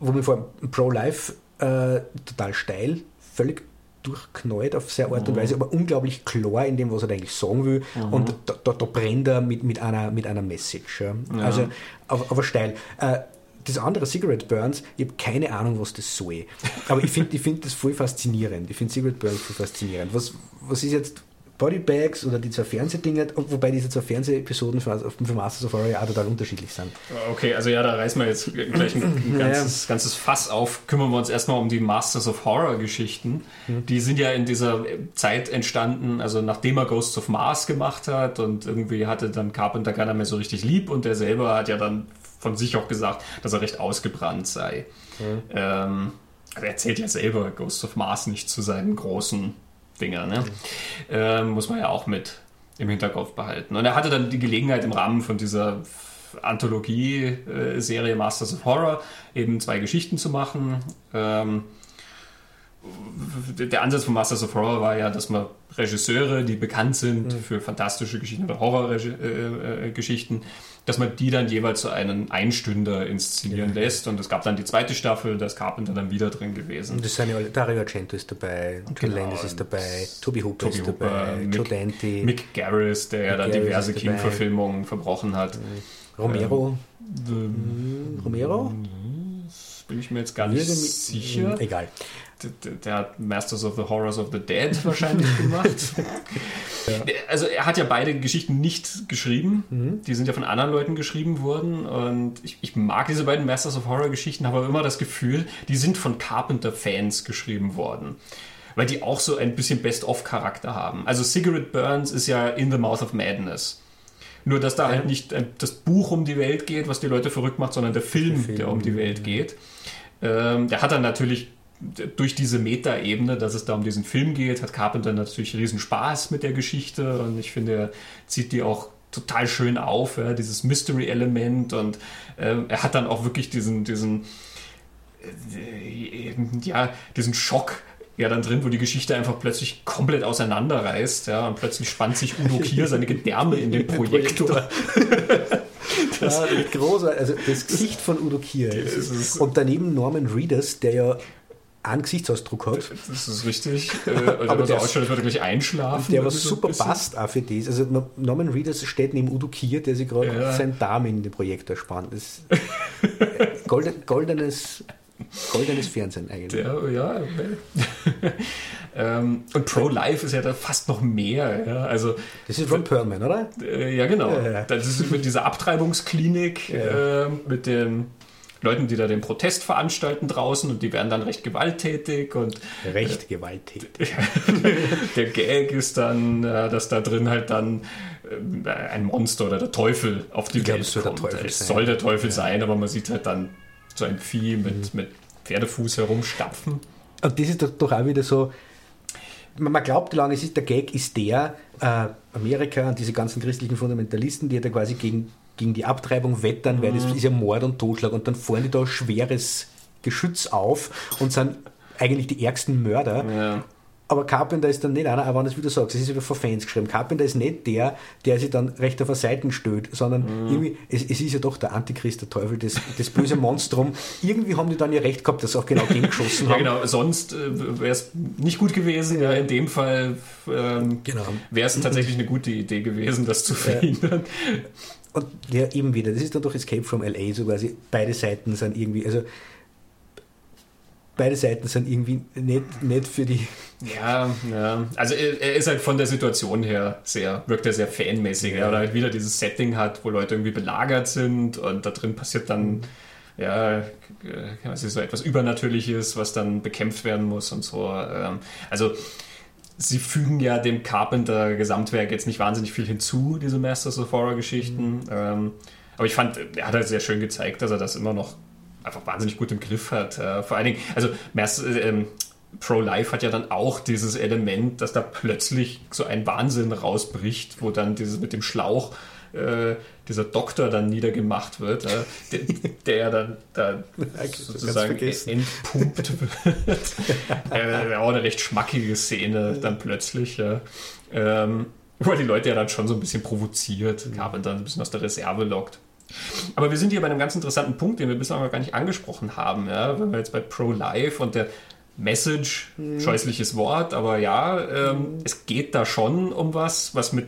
wo mir vor Pro-Life äh, total steil, völlig durchknallt auf sehr Art und mhm. Weise, aber unglaublich klar in dem, was er eigentlich sagen will. Mhm. Und da, da, da, brennt er mit, mit, einer, mit einer Message. Ja. Ja. Also, aber, aber steil. Äh, das andere, Cigarette Burns, ich habe keine Ahnung, was das soll. Aber ich finde ich find das voll faszinierend. Ich finde Cigarette Burns voll faszinierend. Was, was ist jetzt Bodybags oder die zwei Fernsehdinger, wobei diese zwei Fernsehepisoden für, für Masters of Horror ja auch total unterschiedlich sind. Okay, also ja, da reißen wir jetzt gleich ein ganzes, ja. ganzes Fass auf. Kümmern wir uns erstmal um die Masters of Horror Geschichten. Mhm. Die sind ja in dieser Zeit entstanden, also nachdem er Ghosts of Mars gemacht hat und irgendwie hatte dann Carpenter keiner mehr so richtig lieb und der selber hat ja dann von sich auch gesagt, dass er recht ausgebrannt sei. Mhm. Ähm, er erzählt ja selber Ghost of Mars nicht zu seinen großen Dingern. Ne? Mhm. Ähm, muss man ja auch mit im Hinterkopf behalten. Und er hatte dann die Gelegenheit im Rahmen von dieser Anthologie-Serie Masters of Horror eben zwei Geschichten zu machen. Ähm, der Ansatz von Masters of Horror war ja, dass man Regisseure, die bekannt sind mhm. für fantastische Geschichten oder Horrorgeschichten, äh, äh, dass man die dann jeweils so einen Einstünder inszenieren ja. lässt. Und es gab dann die zweite Staffel, da ist Carpenter dann wieder drin gewesen. Und das sind ja alle, Dario Argento ist dabei, John genau, Landis ist dabei, Toby Hooper Toby ist Hooper, dabei, Mick, Joe Dante. Mick Garris, der ja dann diverse King-Verfilmungen verbrochen hat. Romero. Ähm, Romero? Bin ich mir jetzt gar nicht sicher. Egal der, der, hat Masters of the Horrors of the Dead wahrscheinlich gemacht. ja. Also er hat ja beide Geschichten nicht geschrieben. Mhm. Die sind ja von anderen Leuten geschrieben worden. Und ich, ich mag diese beiden Masters of Horror Geschichten, habe aber immer das Gefühl, die sind von Carpenter-Fans geschrieben worden. Weil die auch so ein bisschen Best-of-Charakter haben. Also Cigarette Burns ist ja In the Mouth of Madness. Nur, dass da ja. halt nicht das Buch um die Welt geht, was die Leute verrückt macht, sondern der Film, der, Film. der um die Welt geht. Ähm, der hat dann natürlich durch diese Meta-Ebene, dass es da um diesen Film geht, hat Carpenter natürlich riesen Spaß mit der Geschichte und ich finde, er zieht die auch total schön auf, ja, dieses Mystery-Element und äh, er hat dann auch wirklich diesen, diesen, äh, ja, diesen Schock ja dann drin, wo die Geschichte einfach plötzlich komplett auseinanderreißt, ja, und plötzlich spannt sich Udo Kier seine Gedärme in den Projektor. das ja, großartig. Also das Gesicht von Udo Kier. Und daneben Norman Reedus, der ja einen Gesichtsausdruck hat. Das ist richtig. Äh, aber der so ausschaut, als würde gleich einschlafen. Der was super passt auch für das. Also Norman Reedus steht neben Udo Kier, der sich gerade ja. seinen Darm in den Projektor spannt. Das ist golden, goldenes, goldenes Fernsehen eigentlich. Der, ja, ähm, und Pro Life ist ja da fast noch mehr. Ja? Also, das ist Ron Perlman, oder? Äh, ja, genau. Ja, das ist mit dieser Abtreibungsklinik, äh, mit den Leuten, die da den Protest veranstalten draußen und die werden dann recht gewalttätig und recht äh, gewalttätig. der Gag ist dann, äh, dass da drin halt dann äh, ein Monster oder der Teufel auf die ich Welt glaub, kommt. Der es soll der Teufel ja. sein, aber man sieht halt dann so ein Vieh mit, mhm. mit Pferdefuß herumstapfen. Und das ist doch, doch auch wieder so, man glaubt lange, es ist der Gag ist der, äh, Amerika und diese ganzen christlichen Fundamentalisten, die da quasi gegen gegen die Abtreibung wettern, weil das mhm. ist ja Mord und Totschlag und dann fahren die da schweres Geschütz auf und sind eigentlich die ärgsten Mörder. Ja. Aber Carpenter ist dann nicht einer, aber wenn du es wieder sagst, es ist wieder von Fans geschrieben. Carpenter ist nicht der, der sich dann recht auf der Seite stößt, sondern mhm. irgendwie, es, es, ist ja doch der Antichrist, der Teufel, das, das böse Monstrum. irgendwie haben die dann ja recht gehabt, dass sie auch genau den geschossen haben. Ja, genau, sonst äh, wäre es nicht gut gewesen. Ja, in dem Fall ähm, genau. wäre es tatsächlich eine gute Idee gewesen, das zu verhindern. Und ja, eben wieder, das ist dann doch Escape from LA, so quasi, beide Seiten sind irgendwie, also beide Seiten sind irgendwie nicht, nicht für die. Ja, ja. Also er, ist halt von der Situation her sehr, wirkt er sehr fanmäßig, ja. oder halt wieder dieses Setting hat, wo Leute irgendwie belagert sind und da drin passiert dann, ja, was ist so etwas Übernatürliches, was dann bekämpft werden muss und so. Ähm, also sie fügen ja dem Carpenter Gesamtwerk jetzt nicht wahnsinnig viel hinzu, diese Masters of Horror Geschichten. Mhm. Ähm, aber ich fand, er hat halt sehr schön gezeigt, dass er das immer noch einfach wahnsinnig gut im Griff hat. Äh, vor allen Dingen, also Master, ähm, Pro-Life hat ja dann auch dieses Element, dass da plötzlich so ein Wahnsinn rausbricht, wo dann dieses mit dem Schlauch äh, dieser Doktor dann niedergemacht wird, äh, der, der dann da sozusagen entpumpt wird. äh, auch eine recht schmackige Szene dann plötzlich. Ja. Ähm, wo die Leute ja dann schon so ein bisschen provoziert, mhm. dann ein bisschen aus der Reserve lockt. Aber wir sind hier bei einem ganz interessanten Punkt, den wir bislang noch gar nicht angesprochen haben. Ja? Wenn wir jetzt bei Pro-Life und der Message, mhm. scheußliches Wort, aber ja, ähm, mhm. es geht da schon um was, was mit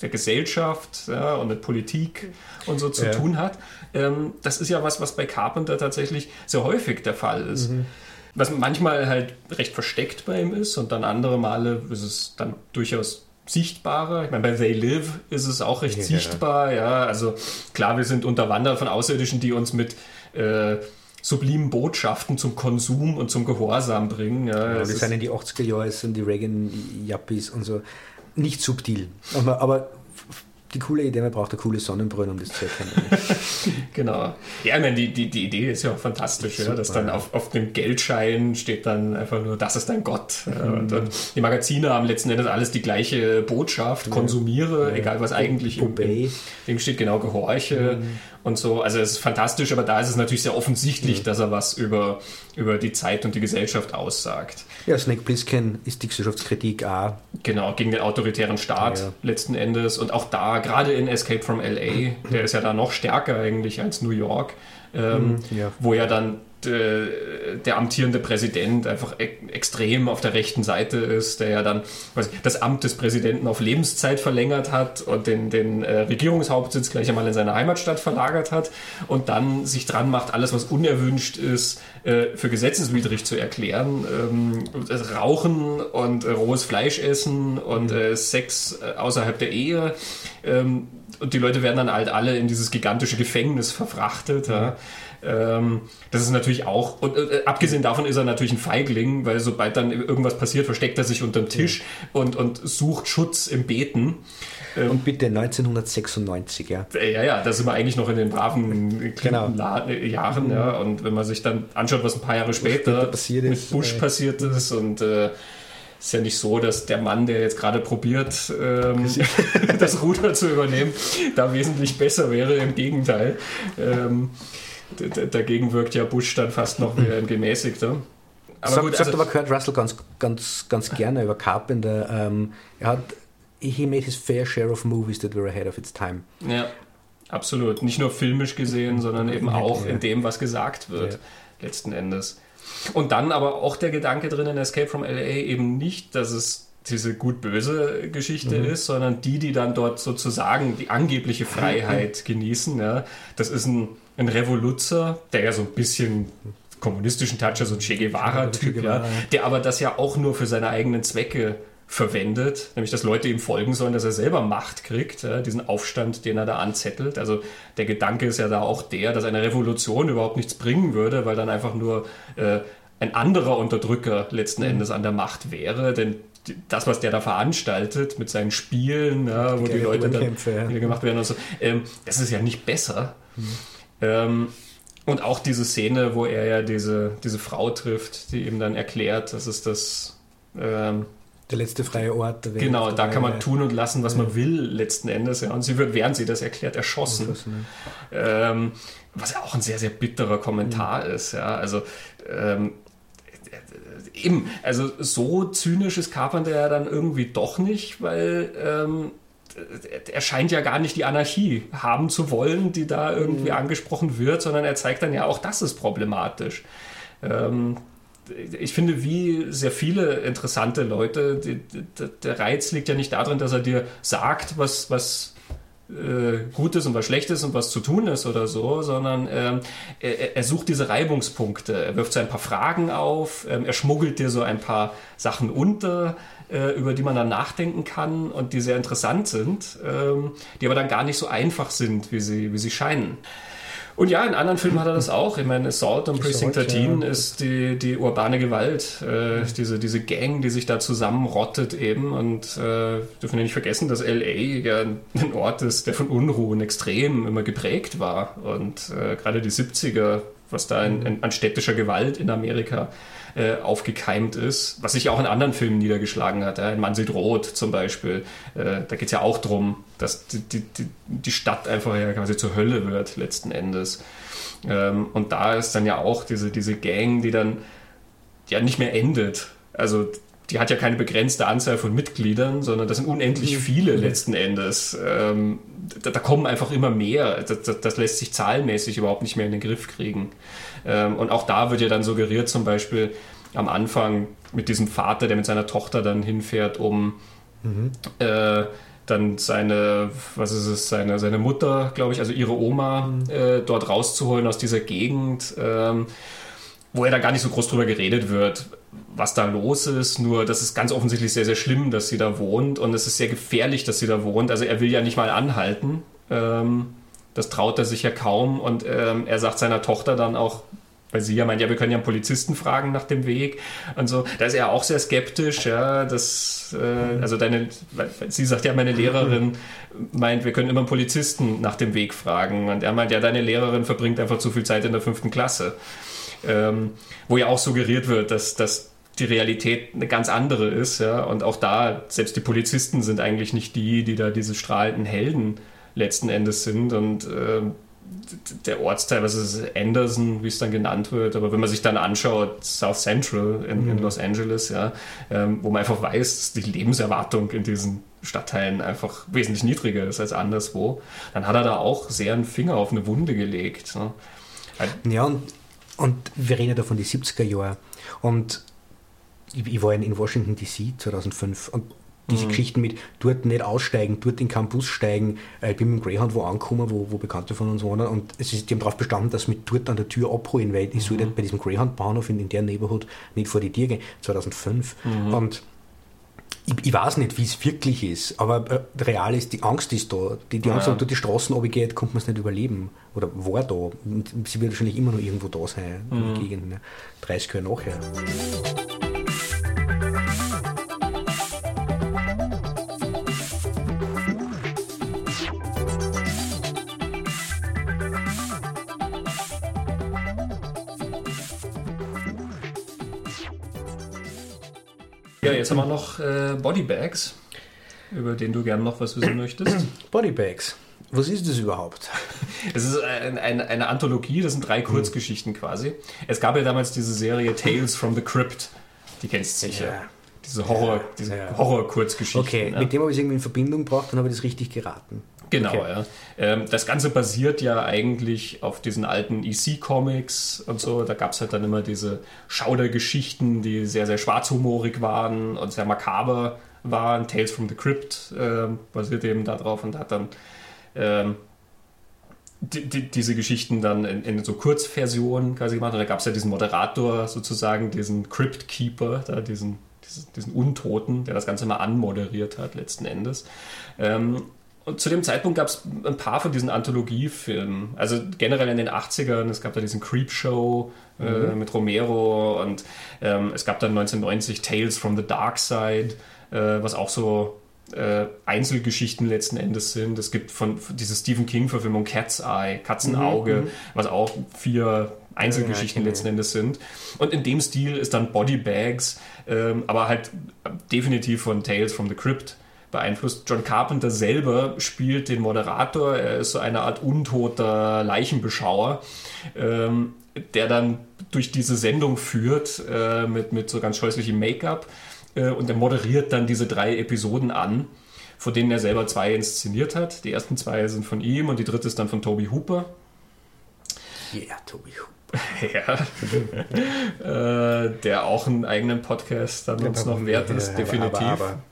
der Gesellschaft ja, und mit Politik und so zu ja. tun hat. Ähm, das ist ja was, was bei Carpenter tatsächlich sehr häufig der Fall ist. Mhm. Was manchmal halt recht versteckt bei ihm ist und dann andere Male ist es dann durchaus sichtbarer. Ich meine, bei They Live ist es auch recht ja, sichtbar. Ja, also klar, wir sind unterwandert von Außerirdischen, die uns mit äh, sublimen Botschaften zum Konsum und zum Gehorsam bringen. Ja, ja das sind in die 80er Jahre, sind die Reagan-Yuppies und so nicht subtil. Aber, aber die coole Idee, man braucht eine coole Sonnenbrille, um das zu erkennen. genau. Ja, ich meine, die, die, die Idee ist ja auch fantastisch, ja, dass dann auf, auf dem Geldschein steht dann einfach nur, das ist dein Gott. Mhm. Und, und, die Magazine haben letzten Endes alles die gleiche Botschaft, konsumiere, ja. egal was eigentlich im, im Ding steht, genau, gehorche. Mhm. und so. Also es ist fantastisch, aber da ist es natürlich sehr offensichtlich, mhm. dass er was über, über die Zeit und die Gesellschaft aussagt. Ja, Snake Plissken ist die Gesellschaftskritik auch. Genau, gegen den autoritären Staat ja. letzten Endes. Und auch da, gerade in Escape from LA, der ist ja da noch stärker eigentlich als New York, ähm, mhm, ja. wo ja dann der amtierende Präsident einfach extrem auf der rechten Seite ist, der ja dann ich, das Amt des Präsidenten auf Lebenszeit verlängert hat und den, den äh, Regierungshauptsitz gleich einmal in seine Heimatstadt verlagert hat und dann sich dran macht, alles, was unerwünscht ist, äh, für gesetzeswidrig zu erklären. Ähm, Rauchen und äh, rohes Fleisch essen und äh, Sex äh, außerhalb der Ehe. Ähm, und die Leute werden dann halt alle in dieses gigantische Gefängnis verfrachtet. Ja. Ähm, das ist natürlich auch, und äh, abgesehen davon ist er natürlich ein Feigling, weil sobald dann irgendwas passiert, versteckt er sich unterm Tisch ja. und, und sucht Schutz im Beten. Ähm, und bitte 1996, ja. Äh, ja, ja, da sind wir eigentlich noch in den braven genau. Jahren, ja. Und wenn man sich dann anschaut, was ein paar Jahre später, später mit Bush äh, passiert ist und äh, ist ja nicht so, dass der Mann, der jetzt gerade probiert, ähm, das Ruder zu übernehmen, da wesentlich besser wäre. Im Gegenteil. Ähm, dagegen wirkt ja Bush dann fast noch wie ein gemäßigter. Aber sagt, gut, sagt also, aber Kurt Russell ganz, ganz, ganz gerne über Carpenter. Ähm, er hat he made his fair share of movies that were ahead of its time. Ja, absolut. Nicht nur filmisch gesehen, sondern eben auch ja. in dem, was gesagt wird, ja. letzten Endes. Und dann aber auch der Gedanke drin in Escape from LA eben nicht, dass es diese gut-böse Geschichte mhm. ist, sondern die, die dann dort sozusagen die angebliche Freiheit genießen. Ja. Das ist ein, ein Revoluzer, der ja so ein bisschen kommunistischen Touch, so ein Che Guevara-Typ, ja, der aber das ja auch nur für seine eigenen Zwecke verwendet, nämlich dass Leute ihm folgen sollen, dass er selber Macht kriegt, ja, diesen Aufstand, den er da anzettelt. Also der Gedanke ist ja da auch der, dass eine Revolution überhaupt nichts bringen würde, weil dann einfach nur äh, ein anderer Unterdrücker letzten mhm. Endes an der Macht wäre, denn das, was der da veranstaltet mit seinen Spielen, ja, wo die, die Leute dann ja. gemacht werden und so, ähm, das ist ja nicht besser. Mhm. Ähm, und auch diese Szene, wo er ja diese, diese Frau trifft, die ihm dann erklärt, dass es das ähm, der letzte freie Ort der Welt. Genau, da kann man tun und lassen, was ja. man will, letzten Endes. Ja. Und sie wird, während sie das erklärt, erschossen. Ähm, was ja auch ein sehr, sehr bitterer Kommentar mhm. ist. Ja. Also, ähm, eben, also so zynisch ist Carpenter ja dann irgendwie doch nicht, weil ähm, er scheint ja gar nicht die Anarchie haben zu wollen, die da irgendwie mhm. angesprochen wird, sondern er zeigt dann ja auch, das ist problematisch. Ähm, ich finde, wie sehr viele interessante Leute, die, die, der Reiz liegt ja nicht darin, dass er dir sagt, was, was äh, gut ist und was schlecht ist und was zu tun ist oder so, sondern ähm, er, er, sucht diese Reibungspunkte. Er wirft so ein paar Fragen auf, ähm, er schmuggelt dir so ein paar Sachen unter, äh, über die man dann nachdenken kann und die sehr interessant sind, ähm, die aber dann gar nicht so einfach sind, wie sie, wie sie scheinen. Und ja, in anderen Filmen hat er das auch. Ich meine, Assault und Precinct 13 ja. ist die, die urbane Gewalt, äh, diese, diese Gang, die sich da zusammenrottet eben. Und äh, dürfen wir nicht vergessen, dass LA ja ein Ort ist, der von Unruhen extrem immer geprägt war. Und äh, gerade die 70er, was da in, in, an städtischer Gewalt in Amerika äh, aufgekeimt ist, was sich ja auch in anderen Filmen niedergeschlagen hat. Ja? In Man sieht rot zum Beispiel. Äh, da geht es ja auch darum, dass die, die, die Stadt einfach ja quasi zur Hölle wird, letzten Endes. Ähm, und da ist dann ja auch diese, diese Gang, die dann ja nicht mehr endet. Also die hat ja keine begrenzte Anzahl von Mitgliedern, sondern das sind unendlich mhm. viele letzten Endes. Ähm, da, da, kommen einfach immer mehr. Das, das, das, lässt sich zahlenmäßig überhaupt nicht mehr in den Griff kriegen. Ähm, und auch da wird ja dann suggeriert, zum Beispiel am Anfang mit diesem Vater, der mit seiner Tochter dann hinfährt, um mhm. äh, dann seine, was ist es, seine, seine Mutter, glaube ich, also ihre Oma mhm. äh, dort rauszuholen aus dieser Gegend. Ähm, wo ja da gar nicht so groß drüber geredet wird, was da los ist. Nur, das ist ganz offensichtlich sehr, sehr schlimm, dass sie da wohnt und es ist sehr gefährlich, dass sie da wohnt. Also er will ja nicht mal anhalten. Ähm, das traut er sich ja kaum und ähm, er sagt seiner Tochter dann auch, weil sie ja meint, ja, wir können ja einen Polizisten fragen nach dem Weg und so. Da ist er auch sehr skeptisch, ja, dass, äh, also deine, sie sagt ja, meine Lehrerin meint, wir können immer einen Polizisten nach dem Weg fragen und er meint, ja, deine Lehrerin verbringt einfach zu viel Zeit in der fünften Klasse ähm, wo ja auch suggeriert wird, dass, dass die Realität eine ganz andere ist. Ja? Und auch da, selbst die Polizisten sind eigentlich nicht die, die da diese strahlenden Helden letzten Endes sind. Und äh, der Ortsteil, was ist Anderson, wie es dann genannt wird, aber wenn man sich dann anschaut, South Central in, mhm. in Los Angeles, ja, ähm, wo man einfach weiß, dass die Lebenserwartung in diesen Stadtteilen einfach wesentlich niedriger ist als anderswo, dann hat er da auch sehr einen Finger auf eine Wunde gelegt. Ne? Ja, und, und wir reden ja da von den 70er Jahren. Und ich, ich war in Washington DC 2005 und diese mhm. Geschichten mit dort nicht aussteigen, dort in keinen Bus steigen. Äh, ich bin mit dem Greyhound wo angekommen, wo, wo Bekannte von uns wohnen und es ist, die haben darauf bestanden, dass wir dort an der Tür abholen, weil ich mhm. soll bei diesem Greyhound-Bahnhof in, in der Neighborhood nicht vor die Tür gehen, 2005. Mhm. Und ich, ich, weiß nicht, wie es wirklich ist, aber äh, real ist, die Angst ist da. Die, die Angst, ja. wenn du die Straßen runtergeht, kommt man es nicht überleben. Oder war da. Und sie wird wahrscheinlich immer noch irgendwo da sein, mhm. in der Gegend, ne? 30 Jahre nachher. Ja, jetzt haben wir noch äh, Bodybags, über den du gerne noch was wissen möchtest. Bodybags. Was ist das überhaupt? Es ist ein, ein, eine Anthologie, das sind drei hm. Kurzgeschichten quasi. Es gab ja damals diese Serie Tales from the Crypt. Die kennst du sicher. Ja. Diese Horror, ja, diese ja. Horror-Kurzgeschichten. Okay, ja. mit dem habe ich es irgendwie in Verbindung gebracht, dann habe ich das richtig geraten. Genau, okay. ja. Ähm, das Ganze basiert ja eigentlich auf diesen alten EC-Comics und so. Da gab es halt dann immer diese Schaudergeschichten, die sehr, sehr schwarzhumorig waren und sehr makaber waren. Tales from the Crypt äh, basiert eben darauf und hat dann ähm, die, die, diese Geschichten dann in, in, so Kurzversionen quasi gemacht. Und da gab es ja diesen Moderator sozusagen, diesen Crypt Keeper, da diesen, diesen, Untoten, der das Ganze mal anmoderiert hat letzten Endes. Ähm, und zu dem Zeitpunkt gab es ein paar von diesen Anthologiefilmen. Also generell in den 80ern, es gab da diesen Creep Show äh, mhm. äh, mit Romero und ähm, es gab dann 1990 Tales from the Dark Side, äh, was auch so äh, Einzelgeschichten letzten Endes sind. Es gibt von, von diese Stephen King-Verfilmung Cat's Eye, Katzenauge, mhm. was auch vier Einzelgeschichten ja, letzten Endes sind. Und in dem Stil ist dann Body Bags, ähm, aber halt definitiv von Tales from the Crypt beeinflusst. John Carpenter selber spielt den Moderator, er ist so eine Art untoter Leichenbeschauer, ähm, der dann durch diese Sendung führt äh, mit, mit so ganz scheußlichem Make-up äh, und er moderiert dann diese drei Episoden an, von denen er selber zwei inszeniert hat. Die ersten zwei sind von ihm und die dritte ist dann von Toby Hooper. Ja, yeah, Toby Hooper. ja. äh, der auch einen eigenen Podcast dann uns noch wert ist, definitiv. Aber, aber,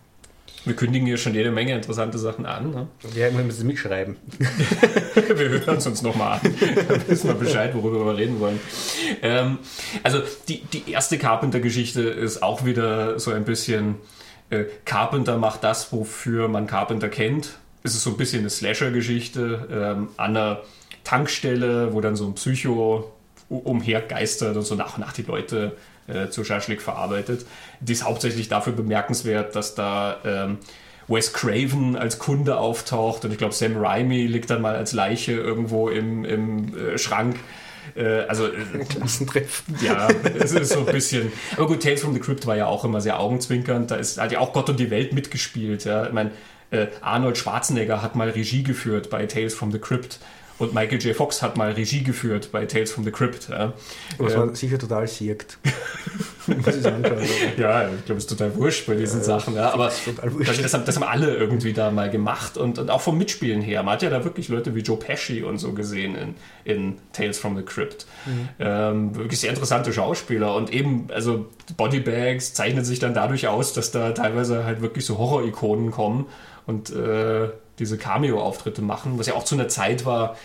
wir kündigen hier schon jede Menge interessante Sachen an. Ne? Ja, wir müssen mitschreiben. wir hören es uns nochmal an. Dann wissen wir Bescheid, worüber wir reden wollen. Ähm, also die, die erste Carpenter-Geschichte ist auch wieder so ein bisschen äh, Carpenter macht das, wofür man Carpenter kennt. Es ist so ein bisschen eine Slasher-Geschichte ähm, an einer Tankstelle, wo dann so ein Psycho umhergeistert und so nach und nach die Leute äh, zu Schaschlik verarbeitet. Die ist hauptsächlich dafür bemerkenswert, dass da ähm, Wes Craven als Kunde auftaucht und ich glaube Sam Raimi liegt dann mal als Leiche irgendwo im, im äh, Schrank. Äh, also äh, Klassentreff. Ja, es ist so ein bisschen. Aber gut, Tales from the Crypt war ja auch immer sehr augenzwinkernd. Da ist, hat ja auch Gott und die Welt mitgespielt. Ja. Ich meine, äh, Arnold Schwarzenegger hat mal Regie geführt bei Tales from the Crypt. Und Michael J. Fox hat mal Regie geführt bei Tales from the Crypt. Ja. Was ähm, sicher total siegt. Muss ich ja, ich glaube, es ist total wurscht bei diesen ja, Sachen. Ja. Aber das, das, haben, das, haben, alle irgendwie da mal gemacht. Und, und, auch vom Mitspielen her. Man hat ja da wirklich Leute wie Joe Pesci und so gesehen in, in Tales from the Crypt. Mhm. Ähm, wirklich sehr interessante Schauspieler. Und eben, also Bodybags zeichnen sich dann dadurch aus, dass da teilweise halt wirklich so Horror-Ikonen kommen. Und äh, diese Cameo-Auftritte machen, was ja auch zu einer Zeit war,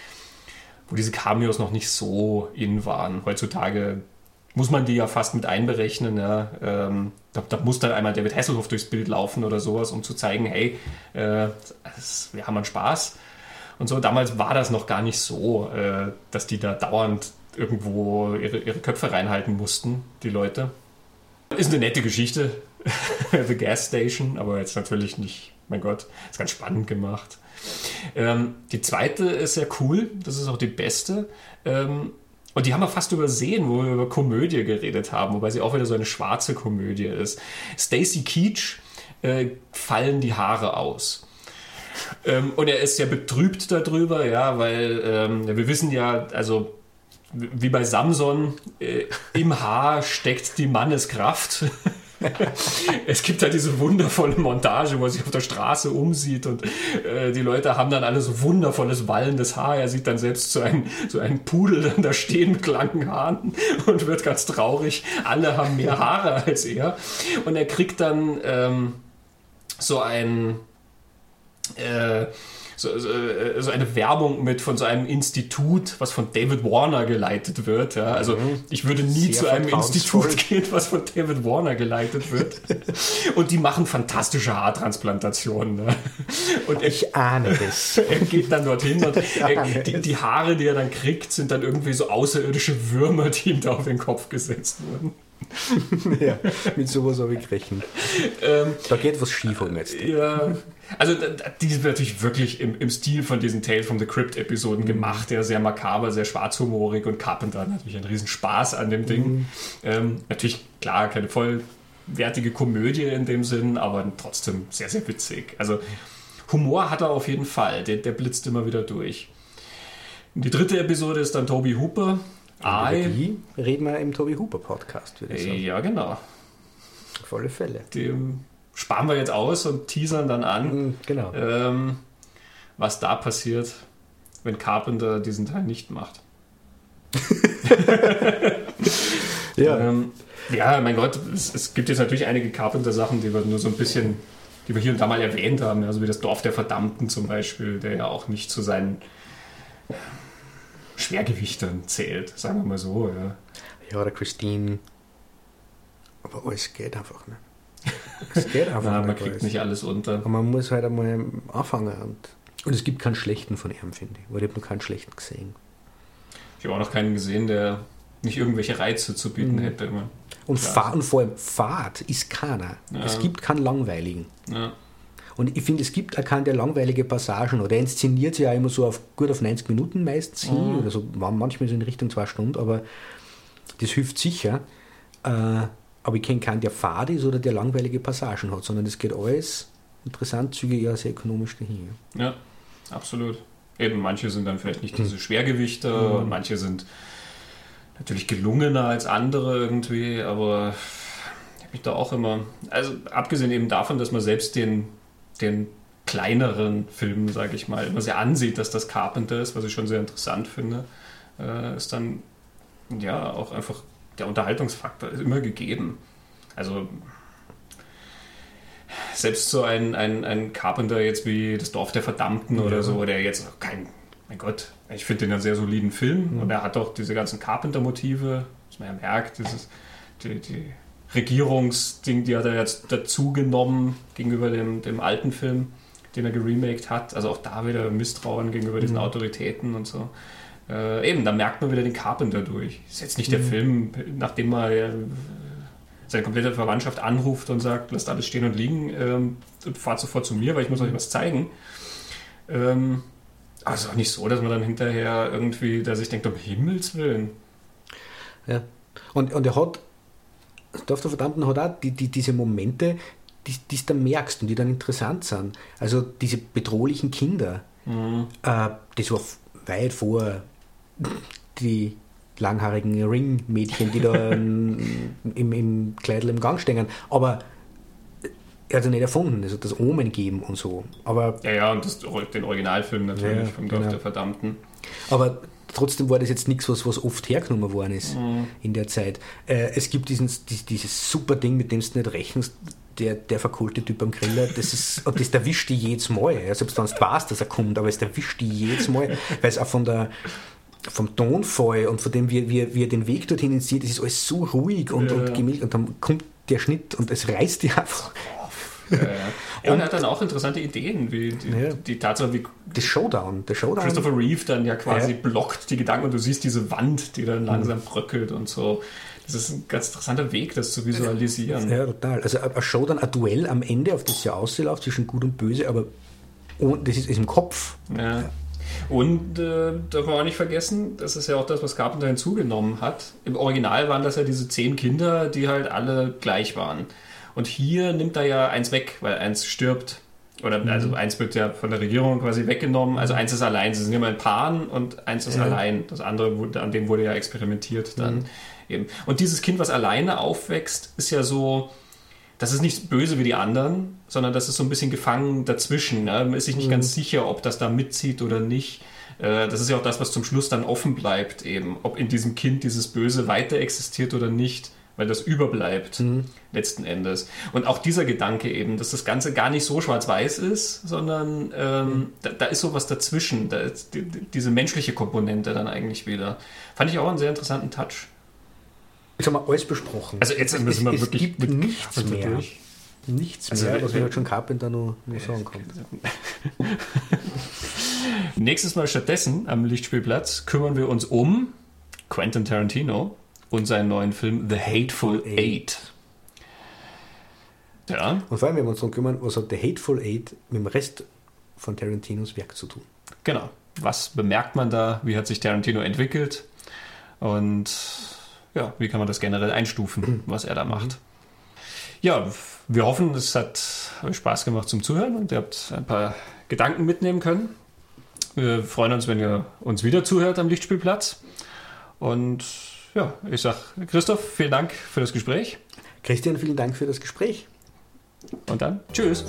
wo diese Cameos noch nicht so in waren. Heutzutage muss man die ja fast mit einberechnen. Ja. Ähm, da, da, muss dann einmal David Hasselhoff durchs Bild laufen oder sowas, um zu zeigen, hey, äh, wir haben einen Spaß. Und so, damals war das noch gar nicht so, äh, dass die da dauernd irgendwo ihre, ihre Köpfe reinhalten mussten, die Leute. Ist eine nette Geschichte, The Gas Station, aber jetzt natürlich nicht mein Gott, ist ganz spannend gemacht. Ähm, die zweite ist sehr cool, das ist auch die beste. Ähm, und die haben wir fast übersehen, wo wir über Komödie geredet haben, wobei sie auch wieder so eine schwarze Komödie ist. Stacy Keach äh, fallen die Haare aus. Ähm, und er ist sehr betrübt darüber, ja, weil ähm, wir wissen ja, also wie bei Samson, äh, im Haar steckt die Manneskraft. es gibt halt diese wundervolle Montage, wo er sich auf der Straße umsieht und äh, die Leute haben dann alle so wundervolles wallendes Haar. Er sieht dann selbst so einen, so einen Pudel dann da stehen mit langen Haaren und wird ganz traurig. Alle haben mehr Haare als er. Und er kriegt dann ähm, so ein äh, so, so, äh, so, eine Werbung mit von so einem Institut, was von David Warner geleitet wird. Ja? Also mhm. ich würde nie Sehr zu einem Institut gehen, was von David Warner geleitet wird. Und die machen fantastische Haartransplantationen. Ne? Und er, ich ahne es. er geht dann dorthin und er, die, die Haare, die er dann kriegt, sind dann irgendwie so außerirdische Würmer, die ihm da auf den Kopf gesetzt wurden. ja, mit sowas habe ich gerechnet. Ähm, da geht was schief um jetzt. Ja, also die sind natürlich wirklich im, im Stil von diesen Tales from the Crypt Episoden mhm. gemacht, ja, sehr makaber, sehr schwarzhumorig und Carpenter hat natürlich einen riesen Spaß an dem Ding. Mhm. Ähm, natürlich, klar, keine vollwertige Komödie in dem Sinn, aber trotzdem sehr, sehr witzig. Also Humor hat er auf jeden Fall, der, der blitzt immer wieder durch. Die dritte Episode ist dann Toby Hooper, I, die reden wir im Tobi Hooper Podcast, würde ich sagen. Ja, genau. Auf alle Fälle. Dem sparen wir jetzt aus und teasern dann an, mhm, genau. ähm, was da passiert, wenn Carpenter diesen Teil nicht macht. ja. Ähm, ja, mein Gott, es, es, gibt jetzt natürlich einige Carpenter-Sachen, die wir nur so ein bisschen, die wir hier und da mal erwähnt haben, also wie das Dorf der Verdammten zum Beispiel, der ja auch nicht zu seinen Schwergewichtern zählt, sagen wir mal so. Ja, ja oder Christine. Aber alles geht einfach nicht. Es geht einfach nicht. Man kriegt alles. nicht alles unter. Aber man muss halt einmal anfangen. Und, und es gibt keinen schlechten von ihm, finde ich. Weil ich habe noch keinen schlechten gesehen. Ich habe auch noch keinen gesehen, der nicht irgendwelche Reize zu bieten mhm. hätte. Immer. Und, Fahr und vor allem Fahrt ist keiner. Ja. Es gibt keinen langweiligen. Ja. Und ich finde, es gibt auch keine langweilige Passagen oder er inszeniert sie ja immer so auf gut auf 90 Minuten meistens hin mhm. oder so, manchmal so in Richtung zwei Stunden, aber das hilft sicher. Äh, aber ich kenne keinen, der fad ist oder der langweilige Passagen hat, sondern es geht alles interessant, zügig, ja, sehr ökonomisch dahin. Ja, absolut. Eben, manche sind dann vielleicht nicht diese Schwergewichte mhm. und manche sind natürlich gelungener als andere irgendwie, aber ich habe mich da auch immer, also abgesehen eben davon, dass man selbst den den kleineren Filmen, sage ich mal, immer sehr ansieht, dass das Carpenter ist, was ich schon sehr interessant finde, äh, ist dann ja auch einfach der Unterhaltungsfaktor ist immer gegeben. Also selbst so ein, ein, ein Carpenter jetzt wie das Dorf der Verdammten ja. oder so, der jetzt kein, mein Gott, ich finde den einen sehr soliden Film mhm. und er hat auch diese ganzen Carpenter-Motive, was man ja merkt, dieses, die, die Regierungsding, die hat er jetzt dazu genommen gegenüber dem, dem alten Film, den er geremaked hat. Also auch da wieder Misstrauen gegenüber diesen mhm. Autoritäten und so. Äh, eben, da merkt man wieder den Carpenter durch. Ist jetzt nicht mhm. der Film, nachdem man äh, seine komplette Verwandtschaft anruft und sagt, lasst alles stehen und liegen ähm, und fahrt sofort zu mir, weil ich muss euch was zeigen. Ähm, aber es ist auch nicht so, dass man dann hinterher irgendwie, da sich denkt, um Himmels Willen. Ja. Und, und er hat Dorf der Verdammten hat auch die, die, diese Momente, die du dann merkst und die dann interessant sind. Also diese bedrohlichen Kinder, mhm. äh, das war weit vor die langhaarigen Ring-Mädchen, die da im, im Kleidel im Gang stehen. Aber er hat ja nicht erfunden, es hat das Omen gegeben und so. Aber, ja, ja, und das, den Originalfilm natürlich ja, vom Dorf genau. der Verdammten. Aber trotzdem war das jetzt nichts, was, was oft hergenommen worden ist mhm. in der Zeit. Äh, es gibt diesen, dieses super Ding, mit dem du nicht rechnest, der, der verkohlte Typ am Griller, das ist, und das erwischt die jedes Mal. Ja, selbst wenn du weißt, dass er kommt, aber es erwischt die jedes Mal, weil es auch von der, vom Tonfall und von dem, wie, wie, wie er den Weg dorthin sieht, es ist alles so ruhig und, ja. und gemillt und dann kommt der Schnitt und es reißt dir einfach. Ja, ja. und er hat dann auch interessante Ideen, wie die, ja. die Tatsache, wie das Showdown, der Showdown. Christopher Reeve dann ja quasi ja. blockt die Gedanken und du siehst diese Wand, die dann langsam bröckelt und so. Das ist ein ganz interessanter Weg, das zu visualisieren. Ja, total. Also ein Showdown, ein Duell am Ende, auf das ja ausläuft zwischen Gut und Böse, aber das ist, ist im Kopf. Ja. Und äh, darf man auch nicht vergessen, das ist ja auch das, was Carpenter hinzugenommen hat. Im Original waren das ja diese zehn Kinder, die halt alle gleich waren. Und hier nimmt er ja eins weg, weil eins stirbt. Oder mhm. also eins wird ja von der Regierung quasi weggenommen. Also eins ist allein, sie sind immer in Paaren und eins ist ja. allein. Das andere, an dem wurde ja experimentiert dann mhm. eben. Und dieses Kind, was alleine aufwächst, ist ja so, das ist nicht böse wie die anderen, sondern das ist so ein bisschen gefangen dazwischen. Ne? Man ist sich nicht mhm. ganz sicher, ob das da mitzieht oder nicht. Äh, das ist ja auch das, was zum Schluss dann offen bleibt, eben, ob in diesem Kind dieses Böse weiter existiert oder nicht, weil das überbleibt, mhm. letzten Endes. Und auch dieser Gedanke eben, dass das Ganze gar nicht so schwarz-weiß ist, sondern ähm, mhm. da, da, ist sowas dazwischen, da ist die, diese menschliche Komponente dann eigentlich wieder. Fand ich auch einen sehr interessanten Touch. Jetzt haben wir alles besprochen. Also jetzt müssen wir es, wirklich es gibt nichts mehr. Durch. Nichts also, mehr, was wir halt schon Carpenter noch, noch sagen konnte. Nächstes Mal stattdessen am Lichtspielplatz kümmern wir uns um Quentin Tarantino und seinen neuen Film The Hateful Eight. Ja. Und vor allem, wenn wir uns darum kümmern, was hat The Hateful Eight mit dem Rest von Tarantinos Werk zu tun? Genau. Was bemerkt man da? Wie hat sich Tarantino entwickelt? Und ja, wie kann man das generell einstufen, mhm. was er da macht? Ja, wir hoffen, es hat euch Spaß gemacht zum Zuhören und ihr habt ein paar Gedanken mitnehmen können. Wir freuen uns, wenn ihr uns wieder zuhört am Lichtspielplatz. Und ja, ich sage Christoph, vielen Dank für das Gespräch. Christian, vielen Dank für das Gespräch. Und dann, tschüss.